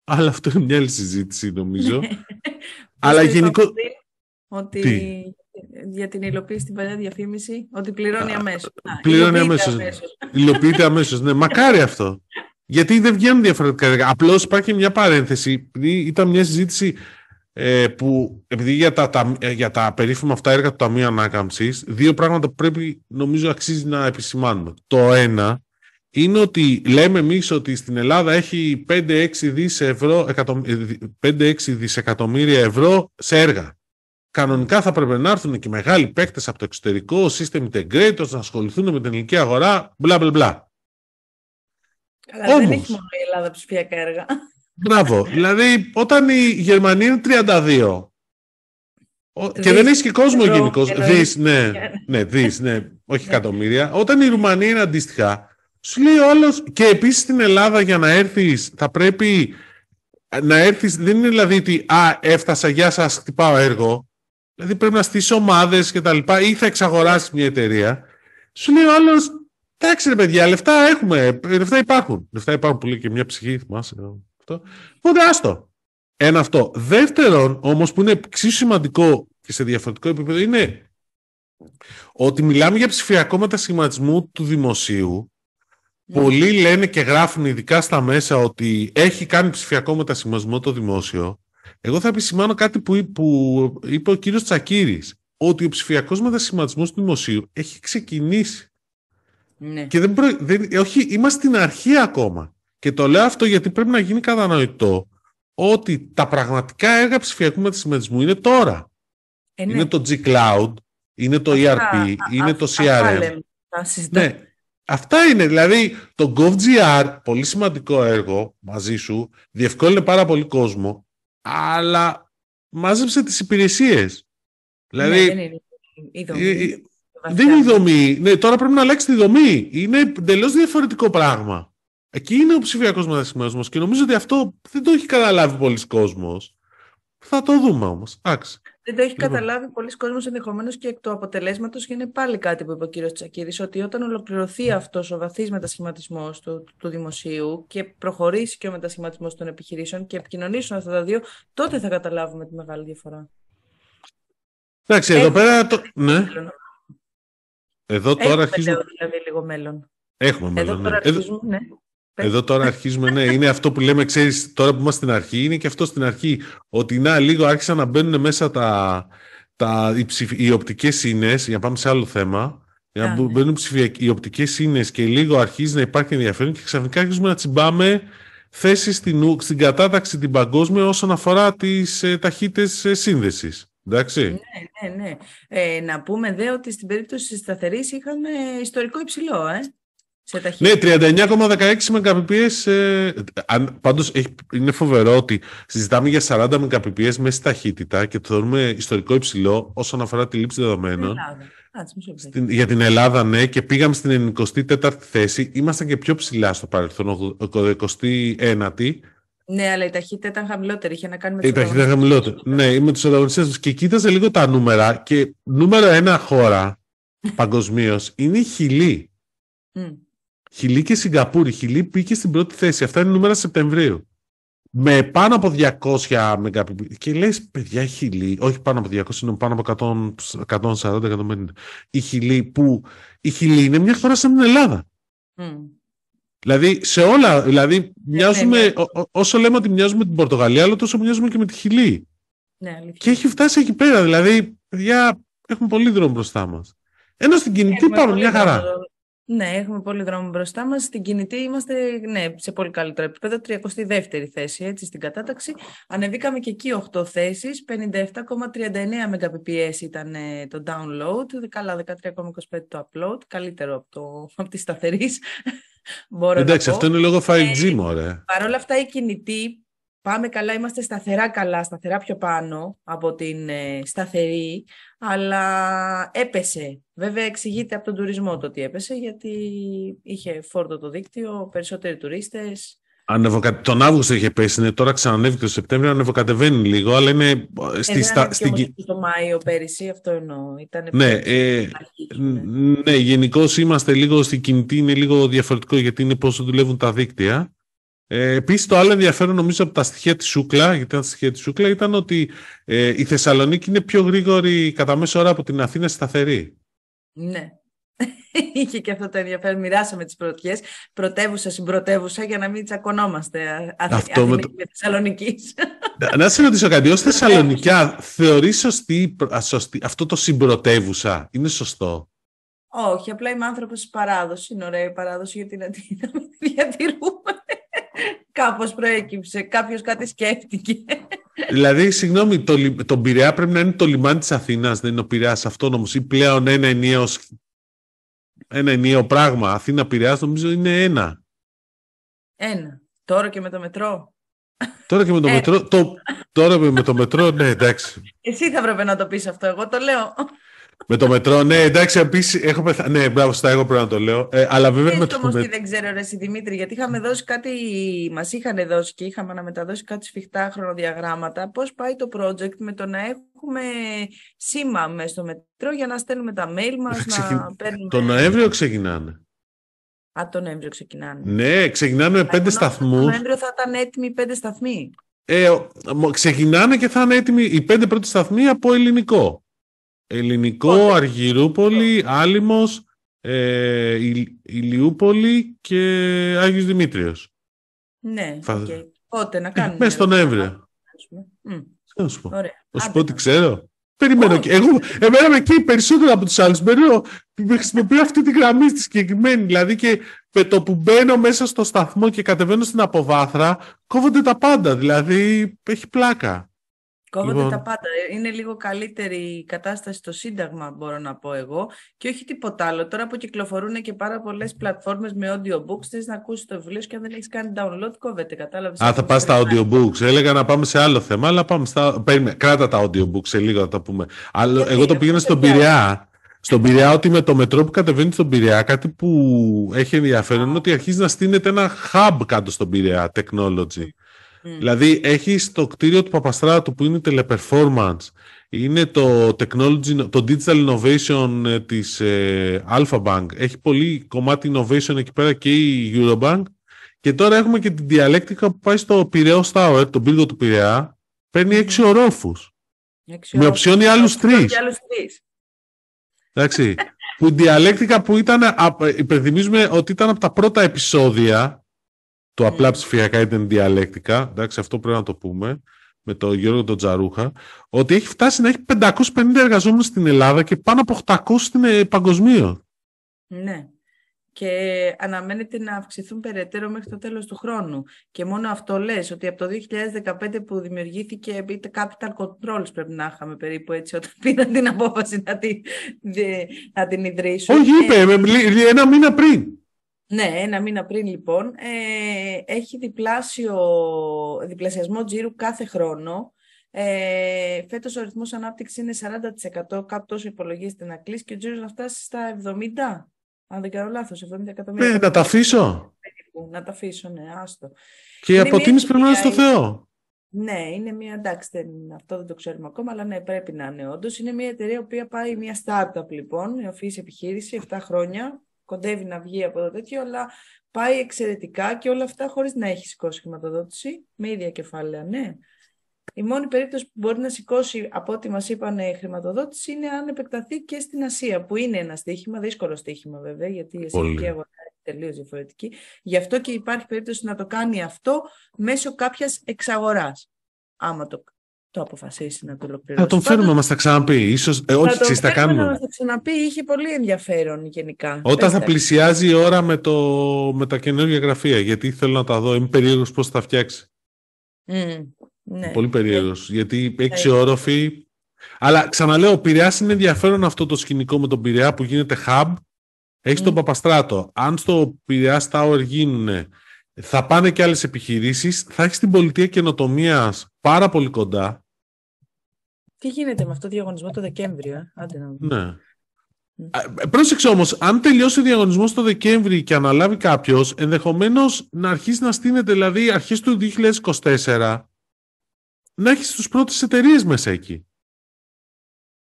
Αλλά αυτό είναι μια άλλη συζήτηση, νομίζω. *laughs* Αλλά γενικώ. Ότι για την υλοποίηση στην παλιά διαφήμιση, ότι πληρώνει αμέσως. Πληρώνει αμέσως. Υλοποιείται αμέσως. Ναι, *laughs* μακάρι αυτό. Γιατί δεν βγαίνουν διαφορετικά. Απλώς υπάρχει μια παρένθεση. Ήταν μια συζήτηση ε, που επειδή για τα, τα, για τα περίφημα αυτά έργα του Ταμείου Ανάκαμψης, δύο πράγματα που πρέπει νομίζω αξίζει να επισημάνουμε. Το ένα είναι ότι λέμε εμείς ότι στην Ελλάδα έχει 5-6 δις ευρώ, 5-6 δισεκατομμύρια ευρώ σε έργα. Κανονικά θα πρέπει να έρθουν και μεγάλοι παίκτες από το εξωτερικό, system integrators, να ασχοληθούν με την ελληνική αγορά, μπλα μπλα μπλα. Αλλά δεν έχει μόνο η Ελλάδα ψηφιακά έργα. Μπράβο. δηλαδή, όταν η Γερμανία είναι 32 και δεν έχει και κόσμο γενικώς. Δεις, ναι, ναι, δεις, ναι, όχι εκατομμύρια. Όταν η Ρουμανία είναι αντίστοιχα, σου λέει ο άλλο. Και επίσης στην Ελλάδα για να έρθεις, θα πρέπει να έρθεις. Δεν είναι δηλαδή ότι Α, έφτασα, γεια σας, χτυπάω έργο. Δηλαδή πρέπει να στήσεις ομάδες και τα λοιπά, ή θα εξαγοράσεις μια εταιρεία. Σου λέει ο άλλο, εντάξει ρε παιδιά, λεφτά έχουμε, λεφτά υπάρχουν. Λεφτά υπάρχουν που λέει και μια ψυχή, θυμάσαι. Αυτό. Οπότε άστο. Ένα αυτό. Δεύτερον, όμως που είναι εξίσου σημαντικό και σε διαφορετικό επίπεδο είναι ότι μιλάμε για ψηφιακό μετασχηματισμό του δημοσίου. Ναι. Πολλοί λένε και γράφουν ειδικά στα μέσα ότι έχει κάνει ψηφιακό μετασχηματισμό το δημόσιο. Εγώ θα επισημάνω κάτι που, που είπε ο κύριος Τσακύρης, ότι ο ψηφιακός μετασχηματισμός του δημοσίου έχει ξεκινήσει. Ναι. Και δεν, δεν όχι, είμαστε στην αρχή ακόμα. Και το λέω αυτό γιατί πρέπει να γίνει κατανοητό ότι τα πραγματικά έργα ψηφιακού μετασχηματισμού είναι τώρα. Ε, ναι. Είναι το G-Cloud, είναι το ERP, είναι το CRM. ναι. Αυτά είναι. Δηλαδή το GovGR, πολύ σημαντικό έργο μαζί σου, διευκόλυνε πάρα πολύ κόσμο, αλλά μάζεψε τις υπηρεσίες. Δηλαδή, ναι, δεν είναι η δομή. Δεν είναι η δομή. Ναι, τώρα πρέπει να αλλάξει τη δομή. Είναι εντελώς διαφορετικό πράγμα. Εκεί είναι ο ψηφιακός μετασχηματισμός και νομίζω ότι αυτό δεν το έχει καταλάβει πολλοί κόσμος. Θα το δούμε όμως. Δεν το έχει λοιπόν. καταλάβει πολλοί κόσμος ενδεχομένως και εκ του αποτελέσματος και είναι πάλι κάτι που είπε ο κύριος Τσακίδης, ότι όταν ολοκληρωθεί ναι. αυτός ο βαθύς μετασχηματισμός του, του δημοσίου και προχωρήσει και ο μετασχηματισμός των επιχειρήσεων και επικοινωνήσουν αυτά τα δύο, τότε θα καταλάβουμε τη μεγάλη διαφορά. Εντάξει, εδώ πέρα. Το... Ναι. Εδώ τώρα αρχίζουμε. δηλαδή λίγο μέλλον. Έχουμε μέλλον. Εδώ τώρα ναι. αρχίζουμε, ναι. Εδώ τώρα αρχίζουμε, ναι, είναι αυτό που λέμε, ξέρεις, τώρα που είμαστε στην αρχή, είναι και αυτό στην αρχή, ότι να, λίγο άρχισαν να μπαίνουν μέσα τα, τα, οι, ψηφ, οι οπτικές σύνες, για να πάμε σε άλλο θέμα, για να ναι. μπαίνουν οι οπτικές σύνες και λίγο αρχίζει να υπάρχει ενδιαφέρον και ξαφνικά αρχίζουμε να τσιμπάμε θέσεις στην, στην κατάταξη την παγκόσμια όσον αφορά τις ε, ταχύτητες ε, σύνδεσης. Εντάξει. Ναι, ναι, ναι. Ε, να πούμε δε ότι στην περίπτωση της σταθερής είχαμε ιστορικό υψηλό, ε. Ναι, 39,16 Mbps. Ε, πάντως είναι φοβερό ότι συζητάμε για 40 Mbps μέσα ταχύτητα και το θεωρούμε ιστορικό υψηλό όσον αφορά τη λήψη δεδομένων. Στην, για την Ελλάδα, ναι, και πήγαμε στην 24η θέση. Ήμασταν και πιο ψηλά στο παρελθόν, 29η. Ναι, αλλά η ταχύτητα ήταν χαμηλότερη. Είχε να κάνει με τους Η ταχύτητα ήταν χαμηλότερη. Ναι, με τους ανταγωνιστές τους. Και κοίταζε λίγο τα νούμερα. Και νούμερο ένα χώρα *laughs* παγκοσμίως είναι η Χιλή. Mm. Χιλή και Σιγκαπούρη. Χιλή πήγε στην πρώτη θέση. Αυτά είναι νούμερα Σεπτεμβρίου. Με πάνω από 200 Mbps. Και λες, παιδιά, η Χιλή, όχι πάνω από 200, είναι πάνω από 140-150. Η Χιλή που. Η Χιλή είναι μια χώρα σαν την Ελλάδα. Mm. Δηλαδή, σε όλα. Δηλαδή, ναι, μοιάζουμε, ναι, ναι. όσο λέμε ότι μοιάζουμε με την Πορτογαλία, αλλά τόσο μοιάζουμε και με τη Χιλή. Ναι, και έχει φτάσει εκεί πέρα. Δηλαδή, παιδιά, έχουμε πολύ δρόμο μπροστά μας. Ενώ στην κινητή πάμε μια χαρά. Ναι, έχουμε πολύ δρόμο μπροστά μας. Στην κινητή είμαστε ναι, σε πολύ καλύτερο επίπεδο, 32η θέση έτσι, στην κατάταξη. Ανεβήκαμε και εκεί 8 θέσεις, 57,39 Mbps ήταν ε, το download, καλά 13,25 το upload, καλύτερο από, το, από τη σταθερής. *laughs* Εντάξει, αυτό είναι λόγω 5G, ε, μωρέ. Παρ' όλα αυτά η κινητή πάμε καλά, είμαστε σταθερά καλά, σταθερά πιο πάνω από την ε, σταθερή, αλλά έπεσε. Βέβαια εξηγείται από τον τουρισμό το ότι έπεσε, γιατί είχε φόρτο το δίκτυο, περισσότεροι τουρίστες. Ανεβοκα... Τον Αύγουστο είχε πέσει, ναι, τώρα ξανανέβηκε το Σεπτέμβριο, ανεβοκατεβαίνει λίγο, αλλά είναι Ε, στη, δεν στα, ανέβηκε στην, όμως κυ- το Μάιο πέρυσι, αυτό εννοώ. Ήτανε Ναι, πιο- ε, αρχίσουμε. ναι, γενικώς είμαστε λίγο στην κινητή, είναι λίγο διαφορετικό γιατί είναι πόσο δουλεύουν τα δίκτυα. Ε, Επίσης, το άλλο ενδιαφέρον νομίζω από τα στοιχεία της Σούκλα, γιατί ήταν τα στοιχεία της Σούκλα, ήταν ότι ε, η Θεσσαλονίκη είναι πιο γρήγορη κατά μέσο ώρα από την Αθήνα σταθερή. Ναι. *laughs* Είχε και αυτό το ενδιαφέρον. Μοιράσαμε τις πρωτιές, πρωτεύουσα συμπρωτεύουσα, για να μην τσακωνόμαστε Α- Αθη- Αυτό με Αθηνική το- με Θεσσαλονικής. Να- Να σε ρωτήσω κάτι, ως *laughs* Θεσσαλονικιά, θεωρείς σωστή, α, σωστή αυτό το συμπρωτεύουσα, είναι σωστό; Όχι, απλά είμαι άνθρωπος της παράδοσης. Είναι ωραία η παράδοση γιατί να την να *laughs* μην τη διατηρούμε. Κάπως προέκυψε, κάποιος κάτι σκέφτηκε. Δηλαδή, συγγνώμη, το, λι- το Πειραιά πρέπει να είναι το λιμάνι της Αθήνας, δεν είναι ο Πειραιάς αυτόνομος ή πλέον ένα ενιαίο, σ- ένα ενιαίο πράγμα. Αθήνα Πειραιάς νομίζω είναι ένα. Ένα. Τώρα και με το μετρό. Τώρα και με το Ε. μετρό, το, τώρα με το μετρό, ναι, εντάξει. Εσύ θα έπρεπε να το πεις αυτό, εγώ το λέω. Με το μετρό, ναι, εντάξει, επίσης έχω πεθα... Ναι, μπράβο, στα εγώ πρέπει να το λέω. Ε, αλλά βέβαια με Ξέρεις το όμως τι μετρό. δεν ξέρω ρε εσύ Δημήτρη, γιατί είχαμε δώσει κάτι, μας είχαν δώσει και είχαμε να μεταδώσει κάτι σφιχτά χρονοδιαγράμματα. Πώς πάει το project με το να έχουμε σήμα μέσα στο μετρό για να στέλνουμε τα mail μας, Θα ξεκιν- να παίρνουμε... Το Νοέμβριο ξεκινάνε. Α, τον Νοέμβριο ξεκινάνε. Ναι, ξεκινάνε με πέντε Εγώ νόμιζα ότι σταθμούς. Το Νοέμβριο θα ήταν έτοιμοι οι πέντε σταθμοί. Ε, ο- μο- ξεκινάνε και θα είναι έτοιμοι οι πέντε πρώτοι σταθμοί από ελληνικό. Ελληνικό, Πότε; Αργυρούπολη, Άλυμος, ε, Ηλ- Ηλιούπολη και Άγιος Δημήτριος. Ναι, Θα- οκ. Πότε να κάνουμε. Μέσα στον Νοέμβριο. Μμ, Τι να σου πω. Ωραία. Να σου Άντε πω ότι να. ξέρω. Περιμένω Όχι. και εγώ. Εμένα με εκεί περισσότερο από τους άλλους. Μπαίνω, χρησιμοποιώ αυτή τη γραμμή στη συγκεκριμένη. Δηλαδή και με το που μπαίνω μέσα στο σταθμό και κατεβαίνω στην αποβάθρα, κόβονται τα πάντα. Δηλαδή έχει πλάκα. Κόβονται Λοιπόν. τα πάντα. Είναι λίγο καλύτερη η κατάσταση στο Σύνταγμα, μπορώ να πω εγώ. Και όχι τίποτα άλλο. Τώρα που κυκλοφορούν και πάρα πολλές πλατφόρμες με audiobooks, θες να ακούσεις το βιβλίο σου και αν δεν έχεις κάνει download, κόβεται. Κατάλαβες. Α, θα πας στα audiobooks. Έλεγα να πάμε σε άλλο θέμα, αλλά πάμε στα. Περίμενε, κράτα τα audiobooks σε λίγο θα τα πούμε. Αλλά Γιατί, εγώ το ρε, πήγαινα πώς στον σε πιάνει; Πειραιά. Στον Πειραιά, ότι με το μετρό που κατεβαίνει στον Πειραιά, κάτι που έχει ενδιαφέρον είναι ότι αρχίζει να στείνεται ένα hub κάτω στον Πειραιά, technology. Μμ. Δηλαδή, έχεις το κτίριο του Παπαστράτου που είναι teleperformance, είναι το technology, το digital innovation ε, της ε, Alpha Bank. Έχει πολύ κομμάτι innovation εκεί πέρα και η Eurobank. Και τώρα έχουμε και την διαλέκτικα που πάει στο Πειραιός Tower, τον πύργο του Πειραιά, παίρνει έξι ορόφους. Έξι με ώρες. οψιόνι άλλους Οψιόνι τρεις. και άλλους τρεις. Εντάξει. *laughs* που η διαλέκτικα που ήταν, α, υπενθυμίζουμε ότι ήταν από τα πρώτα επεισόδια του απλά Μμ. ψηφιακά ήταν διαλέκτικα, εντάξει αυτό πρέπει να το πούμε, με τον Γιώργο τον Τζαρούχα, ότι έχει φτάσει να έχει 550 εργαζόμενους στην Ελλάδα και πάνω από 800 στην ε, παγκοσμίω. Ναι. Και αναμένεται να αυξηθούν περαιτέρω μέχρι το τέλος του χρόνου. Και μόνο αυτό λες, ότι από το 2015 που δημιουργήθηκε είτε capital controls πρέπει να είχαμε περίπου έτσι όταν πήραν την απόφαση να την, δι- να την ιδρύσουν. Όχι, Ε, είπε, με- λι- ένα μήνα πριν. Ναι, ένα μήνα πριν λοιπόν, ε, έχει διπλάσιο, διπλασιασμό τζίρου κάθε χρόνο. Ε, φέτος ο ρυθμός ανάπτυξης είναι 40%, κάπου τόσο υπολογίζεται να κλείσει και ο τζίρος να φτάσει στα 70, αν δεν κάνω λάθος, 70 εκατομμύρια. Ναι, να τα αφήσω. περίπου. Να τα αφήσω, ναι, άστο. Και η Είναι μια αποτίμηση πρέπει να είναι στο ευκαιρία, Θεό. Ναι, είναι μια, εντάξει, δεν, αυτό δεν το ξέρουμε ακόμα, αλλά ναι, πρέπει να είναι όντως. Είναι μια εταιρεία που πάει, μια startup λοιπόν, η οφείλη επιχείρηση, 7 χρόνια, κοντεύει να βγει από το τέτοιο, αλλά πάει εξαιρετικά και όλα αυτά χωρίς να έχει σηκώσει χρηματοδότηση, με ίδια κεφάλαια, ναι. Η μόνη περίπτωση που μπορεί να σηκώσει, από ό,τι μας είπαν, χρηματοδότηση είναι αν επεκταθεί και στην Ασία, που είναι ένα στοίχημα, δύσκολο στοίχημα βέβαια, γιατί η Πολύ. εσωτερική αγορά είναι τελείως διαφορετική. Γι' αυτό και υπάρχει περίπτωση να το κάνει αυτό μέσω κάποιας εξαγοράς, άμα το, το αποφασίσει να το ολοκληρώσει. Θα τον φέρουμε, να μας τα ξαναπεί. Ίσως, ε, όχι, θα τον ξέρεις, τα φέρουμε κάνουμε. να μας τα ξαναπεί, είχε πολύ ενδιαφέρον γενικά. Όταν Πες θα τα. πλησιάζει η ώρα με, το, με τα καινούργια γραφεία, γιατί θέλω να τα δω. Είμαι περίεργος πώς θα τα φτιάξει. Μμ, ναι. Πολύ περίεργος. Γιατί έξι Ναι. όροφοι. Αλλά ξαναλέω, ο Πειραιάς είναι ενδιαφέρον αυτό το σκηνικό με τον Πειραιά που γίνεται hub. Έχεις τον Μμ. Παπαστράτο. Αν στο Πειραιά Tower γίνουν θα πάνε και άλλες επιχειρήσεις, θα έχεις την πολιτεία καινοτομίας πάρα πολύ κοντά. Τι γίνεται με αυτό το διαγωνισμό το Δεκέμβριο, ε; Άντε να Ναι. Ε, πρόσεξε όμως, αν τελειώσει ο διαγωνισμός το Δεκέμβρη και αναλάβει κάποιος, ενδεχομένως να αρχίσει να στείνεται, δηλαδή αρχές του 2024, να έχεις τους πρώτες εταιρείες μέσα εκεί.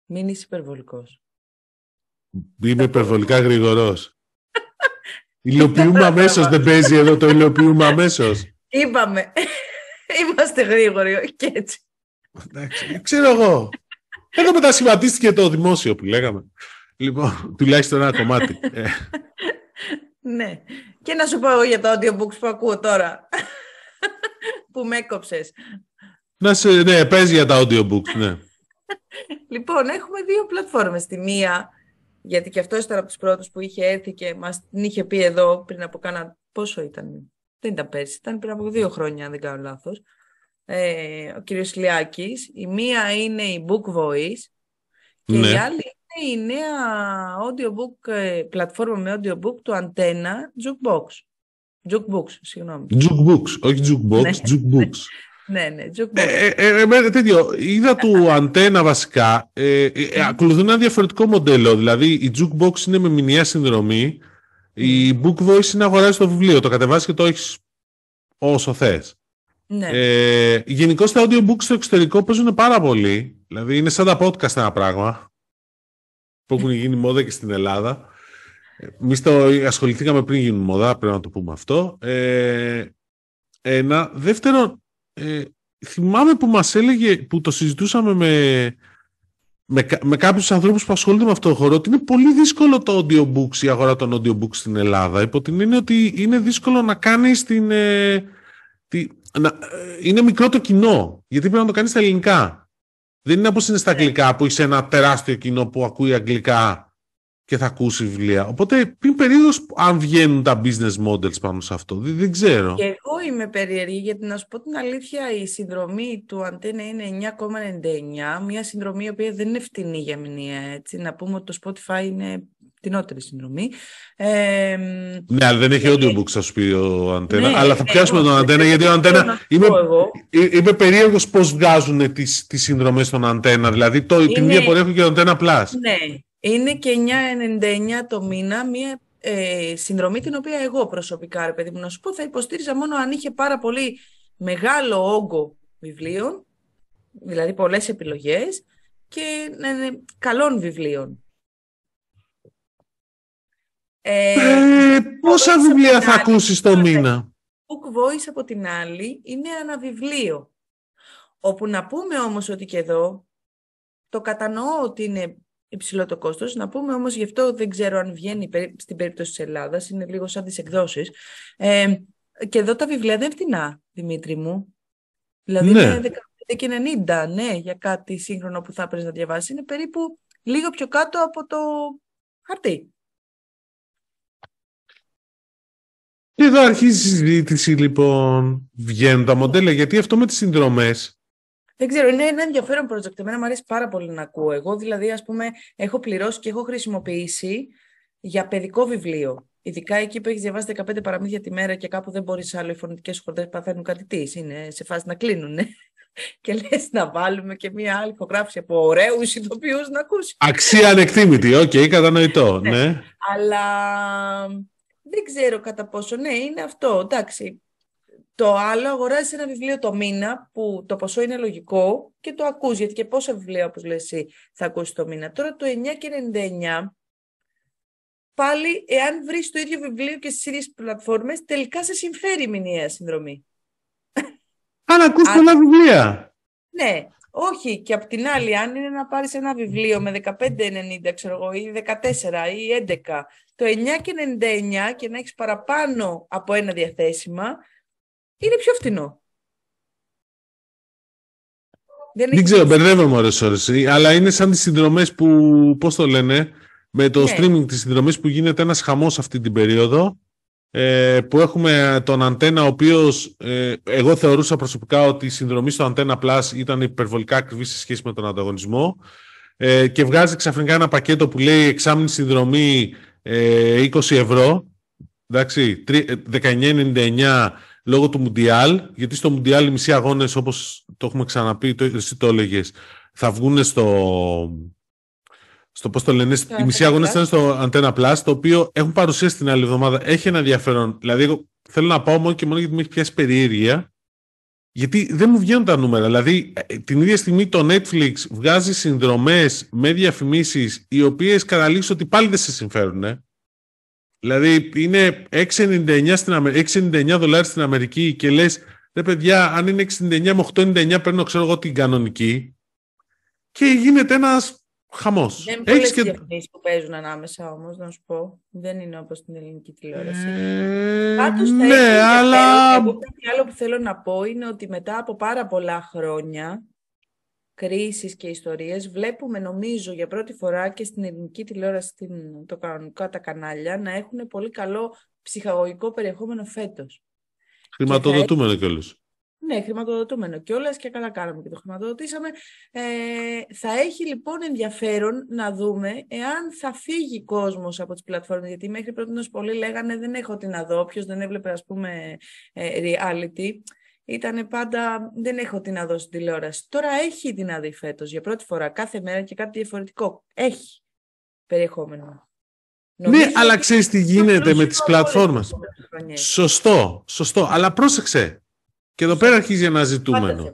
Μην είσαι υπερβολικός. Είμαι υπερβολικά γρήγορος. *laughs* Υλοποιούμε αμέσως, δεν παίζει εδώ το υλοποιούμε αμέσως. Είπαμε. *laughs* Είμαστε γρήγοροι και έτσι. Εντάξει, ξέρω εγώ. Εδώ μετασχηματίστηκε το δημόσιο που λέγαμε. Λοιπόν, τουλάχιστον ένα κομμάτι. Ε. ναι. Και να σου πω εγώ για τα audiobooks που ακούω τώρα. που με έκοψες. Να σε, ναι, πες για τα audiobooks, ναι. λοιπόν, έχουμε δύο πλατφόρμες. Τη μία, γιατί και αυτό ήταν από τους πρώτους που είχε έρθει και μας την είχε πει εδώ πριν από κάνα... Πόσο ήταν, δεν ήταν πέρσι, ήταν πριν από δύο χρόνια, αν δεν κάνω λάθος. Ε, ο κύριος Λιάκης. Η μία είναι η Book Voice και η ναι. άλλη είναι η νέα audiobook, ε, πλατφόρμα με audiobook του Antenna Jukebox. Jukebooks, συγγνώμη. Jukebooks, όχι Jukebox, ναι. Jukebooks. *laughs* Ναι, ναι, ε, ε, ε, τέτοιο, είδα του *laughs* αντένα βασικά, ε, ε, ακολουθούν ένα διαφορετικό μοντέλο, δηλαδή η Jukebox είναι με μηνιαία συνδρομή, η Book Voice είναι αγοράζει το βιβλίο, το κατεβάζεις και το έχεις όσο θες. Ναι. Ε, Γενικώ τα audiobooks στο εξωτερικό παίζουν πάρα πολύ, δηλαδή είναι σαν τα podcast ένα πράγμα, που έχουν γίνει μόδα και στην Ελλάδα. Εμείς το ασχοληθήκαμε πριν γίνουν μόδα, πρέπει να το πούμε αυτό. Ε, ένα. Δεύτερο, ε, θυμάμαι που μας έλεγε, που το συζητούσαμε με, με, με κάποιους ανθρώπους που ασχολούνται με αυτό το χώρο, ότι είναι πολύ δύσκολο το audiobooks, η αγορά των audiobooks στην Ελλάδα. Υπό την έννοια ότι είναι δύσκολο να κάνεις την... Ε, τη, να, ε, είναι μικρό το κοινό, γιατί πρέπει να το κάνεις στα ελληνικά. Δεν είναι όπως είναι στα ναι. αγγλικά, που είσαι ένα τεράστιο κοινό που ακούει αγγλικά και θα ακούσει βιβλία. Οπότε πριν περίοδος αν βγαίνουν τα business models πάνω σε αυτό. Δεν, δεν ξέρω. Και εγώ είμαι περίεργη γιατί να σου πω την αλήθεια η συνδρομή του Αντένα είναι 9,99 μια συνδρομή η οποία δεν είναι φτηνή για μηνύα έτσι. Να πούμε ότι το Spotify είναι φτηνότερη συνδρομή. Ε, ναι, αλλά δεν έχει audiobooks, θα σου πει ο Αντένα. Ναι, αλλά θα ναι, πιάσουμε τον Αντένα, γιατί ο Αντένα. Είμαι, είμαι περίεργος πώς βγάζουν τις τις συνδρομές στον Αντένα. Δηλαδή, το, είναι... την ίδια πορεία έχουν και τον Αντένα Plus. Ναι, είναι και 9,99 το μήνα, μια ε, συνδρομή την οποία εγώ προσωπικά, ρε παιδί μου, να σου πω, θα υποστήριζα μόνο αν είχε πάρα πολύ μεγάλο όγκο βιβλίων, δηλαδή πολλές επιλογές και ε, καλών βιβλίων. Ε, ε πόσα βιβλία θα ακούσεις το μήνα; Book Voice από την άλλη είναι ένα βιβλίο. Όπου να πούμε όμως ότι και εδώ το κατανοώ ότι είναι υψηλό το κόστος. Να πούμε όμως, γι' αυτό δεν ξέρω αν βγαίνει στην περίπτωση της Ελλάδας, είναι λίγο σαν τις εκδόσεις. Ε, και εδώ τα βιβλία δεν φτηνά, Δημήτρη μου. Δηλαδή ναι. είναι 15 και 90, ναι, για κάτι σύγχρονο που θα έπρεπε να διαβάσεις. Είναι περίπου λίγο πιο κάτω από το χαρτί. Εδώ αρχίζει η συζήτηση λοιπόν, βγαίνουν τα μοντέλα, γιατί αυτό με τις συνδρομές δεν ξέρω, είναι ένα ενδιαφέρον project. Εμένα μου αρέσει πάρα πολύ να ακούω. Εγώ δηλαδή, ας πούμε, έχω πληρώσει και έχω χρησιμοποιήσει για παιδικό βιβλίο. Ειδικά εκεί που έχεις διαβάσει 15 παραμύθια τη μέρα και κάπου δεν μπορείς άλλο, οι φωνητικές χορδέ παθαίνουν κάτι τι. Είναι σε φάση να κλείνουν. *laughs* και λες να βάλουμε και μία άλλη ηχογράφηση από ωραίους ηθοποιούς να ακούσει. Αξία ανεκτήμητη, OK, okay, κατανοητό. ναι. ναι. Αλλά δεν ξέρω κατά πόσο. Ναι, είναι αυτό. Εντάξει, το άλλο, αγοράζεις ένα βιβλίο το μήνα που το ποσό είναι λογικό και το ακούς, γιατί και πόσα βιβλία, όπως λες εσύ, θα ακούσεις το μήνα. Τώρα το 9,99, πάλι, εάν βρεις το ίδιο βιβλίο και στις ίδιες πλατφόρμες, τελικά σε συμφέρει η μηνιαία συνδρομή. Αν ακούς πολλά βιβλία. Ναι, όχι. Και απ' την άλλη, αν είναι να πάρεις ένα βιβλίο με 15,90 ξέρω εγώ, ή 14 ή 11, το 9,99 και να έχεις παραπάνω από ένα διαθέσιμα, είναι πιο φθηνό. Δεν, Δεν ξέρω, μπερδεύομαι ώρες ώρες. Αλλά είναι σαν τις συνδρομές που, πώς το λένε, με το ναι. streaming της συνδρομής που γίνεται ένας χαμός αυτή την περίοδο. Ε, που έχουμε τον Antenna, ο οποίος ε, εγώ θεωρούσα προσωπικά ότι η συνδρομή στο Antenna Plus ήταν υπερβολικά ακριβή σε σχέση με τον ανταγωνισμό. Ε, και βγάζει ξαφνικά ένα πακέτο που λέει εξάμεινη συνδρομή 20 ευρώ. Εντάξει, 1999 λόγω του Μουντιάλ, γιατί στο Μουντιάλ οι μισοί αγώνες, όπως το έχουμε ξαναπεί, το, εσύ το έλεγες, θα βγουν στο, στο πώς το λένε, οι μισοί αγώνες θα στο Antenna Plus, το οποίο έχουν παρουσίαση την άλλη εβδομάδα, έχει ένα ενδιαφέρον. Δηλαδή, εγώ θέλω να πάω μόνο και μόνο γιατί μου έχει πιάσει περιέργεια, γιατί δεν μου βγαίνουν τα νούμερα. Δηλαδή, ε, την ίδια στιγμή το Netflix βγάζει συνδρομές με διαφημίσεις, οι οποίες καταλήξουν ότι πάλι δεν σε συμφέρουν. Ε. Δηλαδή είναι 6,99, στην 6,99 δολάρια στην Αμερική και λες, ρε παιδιά, αν είναι 6,99 με 8,99 παίρνω ξέρω εγώ την κανονική και γίνεται ένας χαμός. Δεν είναι πολλές και... διαφημίσεις που παίζουν ανάμεσα όμως, να σου πω. Δεν είναι όπως στην ελληνική τηλεόραση. Ε, Πάντως, ναι, αλλά... Εγώ κάτι άλλο που θέλω να πω είναι ότι μετά από πάρα πολλά χρόνια κρίσεις και ιστορίες βλέπουμε νομίζω για πρώτη φορά και στην ελληνική τηλεόραση στην, το κανονικά τα κανάλια να έχουν πολύ καλό ψυχαγωγικό περιεχόμενο φέτος. Χρηματοδοτούμενο κιόλας. Ναι, χρηματοδοτούμενο κιόλας και καλά κάναμε και το χρηματοδοτήσαμε. Ε, θα έχει λοιπόν ενδιαφέρον να δούμε εάν θα φύγει κόσμος από τις πλατφόρμες, γιατί μέχρι πρώτη πολλοί λέγανε δεν έχω τι να δω, ποιος δεν έβλεπε ας πούμε ε, reality ήταν πάντα δεν έχω τι να δω στην τηλεόραση. Τώρα έχει την να δει για πρώτη φορά, κάθε μέρα και κάτι διαφορετικό. Έχει περιεχόμενο. ναι, αλλά ξέρεις τι γίνεται με τις πλατφόρμες. Σωστό, σωστό. Αλλά πρόσεξε. Και εδώ πέρα αρχίζει ένα ζητούμενο.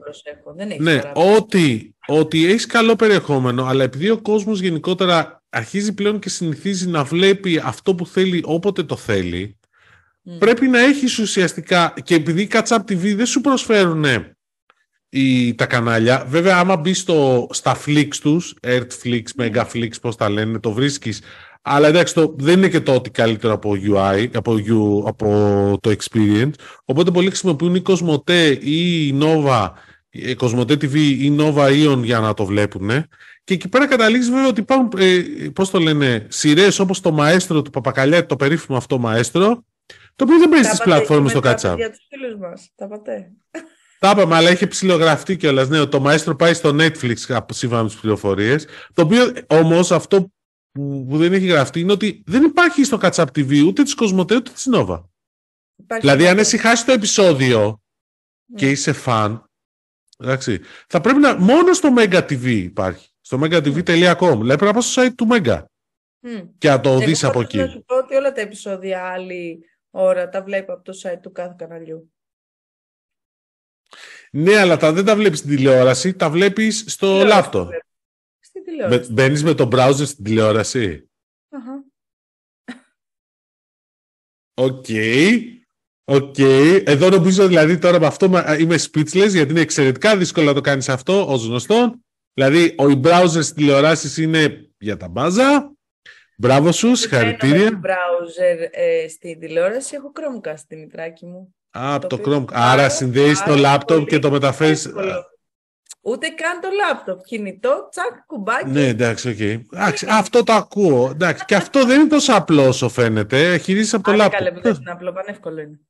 Δεν ναι, ότι, ότι έχεις καλό περιεχόμενο, αλλά επειδή ο κόσμος γενικότερα αρχίζει πλέον και συνηθίζει να βλέπει αυτό που θέλει όποτε το θέλει, Mm. Πρέπει να έχεις ουσιαστικά, και επειδή οι Catch Up TV δεν σου προσφέρουν οι, τα κανάλια, βέβαια άμα μπεις στο, στα Flix τους, Earthflix, mm. Megaflix, πώς τα λένε, το βρίσκεις, αλλά εντάξει, το, δεν είναι και το ότι καλύτερο από UI, από, από το experience. Οπότε πολλοί χρησιμοποιούν η Cosmote ή η Nova, η Cosmote TV ή Nova Ion για να το βλέπουν. Και εκεί πέρα καταλήγεις βέβαια ότι υπάρχουν, ε, πώς το λένε, σειρές όπως το Maestro του Παπακαλιά, το περίφημο αυτό Maestro, το οποίο δεν παίζει στις πλατφόρμες στο catch Για τους φίλους μας. Τα πατέ. Τα είπαμε, αλλά έχει ψηλογραφτεί κιόλας. Ναι, το Maestro πάει στο Netflix σύμφωνα με τις πληροφορίες. Το οποίο όμως αυτό που, δεν έχει γραφτεί είναι ότι δεν υπάρχει στο Catch Up TV ούτε της Κοσμοτέ ούτε της Nova. δηλαδή, αν εσύ χάσεις το επεισόδιο ναι. και είσαι φαν, εντάξει, θα πρέπει να. Μόνο στο Mega TV υπάρχει. Στο megatv.com. Δηλαδή πρέπει να πας στο site του Mega. Mm. Και να το δεις από εκεί. Να σου πω ότι όλα τα επεισόδια όλη ώρα τα βλέπω από το site του κάθε καναλιού. Ναι, αλλά τα δεν τα βλέπεις στην τηλεόραση, τα βλέπεις στο λάπτοπ. Στην τηλεόραση. Μπαίνεις με το browser στην τηλεόραση; Αχα. Οκ. Οκ. Εδώ νομίζω δηλαδή τώρα με αυτό είμαι speechless γιατί είναι εξαιρετικά δύσκολο να το κάνεις αυτό ως γνωστόν. Δηλαδή, ο browser στην τηλεόραση είναι για τα μπάζα Μπράβο σου, συγχαρητήρια. Έχω browser ε, στην τηλεόραση, έχω Chromecast στη μητράκι μου. Α, από το, Chromecast. Άρα συνδέεις το λάπτοπ και το μεταφέρεις. Ούτε καν το λάπτοπ. Κινητό, τσακ, κουμπάκι. Ναι, εντάξει, OK. Okay. αυτό το ακούω. Εντάξει, και αυτό δεν είναι τόσο απλό όσο φαίνεται. Χειρίζει από το λάπτοπ. Καλά, δεν είναι απλό, πανεύκολο είναι.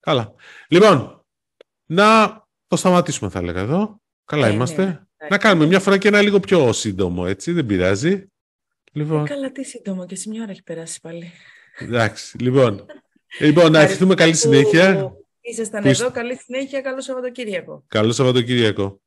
Καλά. Λοιπόν, να το σταματήσουμε, θα έλεγα εδώ. Καλά ε, είμαστε. Ναι, να κάνουμε μια φορά και ένα λίγο πιο σύντομο, έτσι. Δεν πειράζει. Λοιπόν. Ε, καλά, τι σύντομο και σε μια ώρα έχει περάσει πάλι. Εντάξει, λοιπόν. λοιπόν, να ευχηθούμε καλή συνέχεια. Ήσασταν εδώ, καλή συνέχεια, καλό Σαββατοκύριακο. Καλό Σαββατοκύριακο.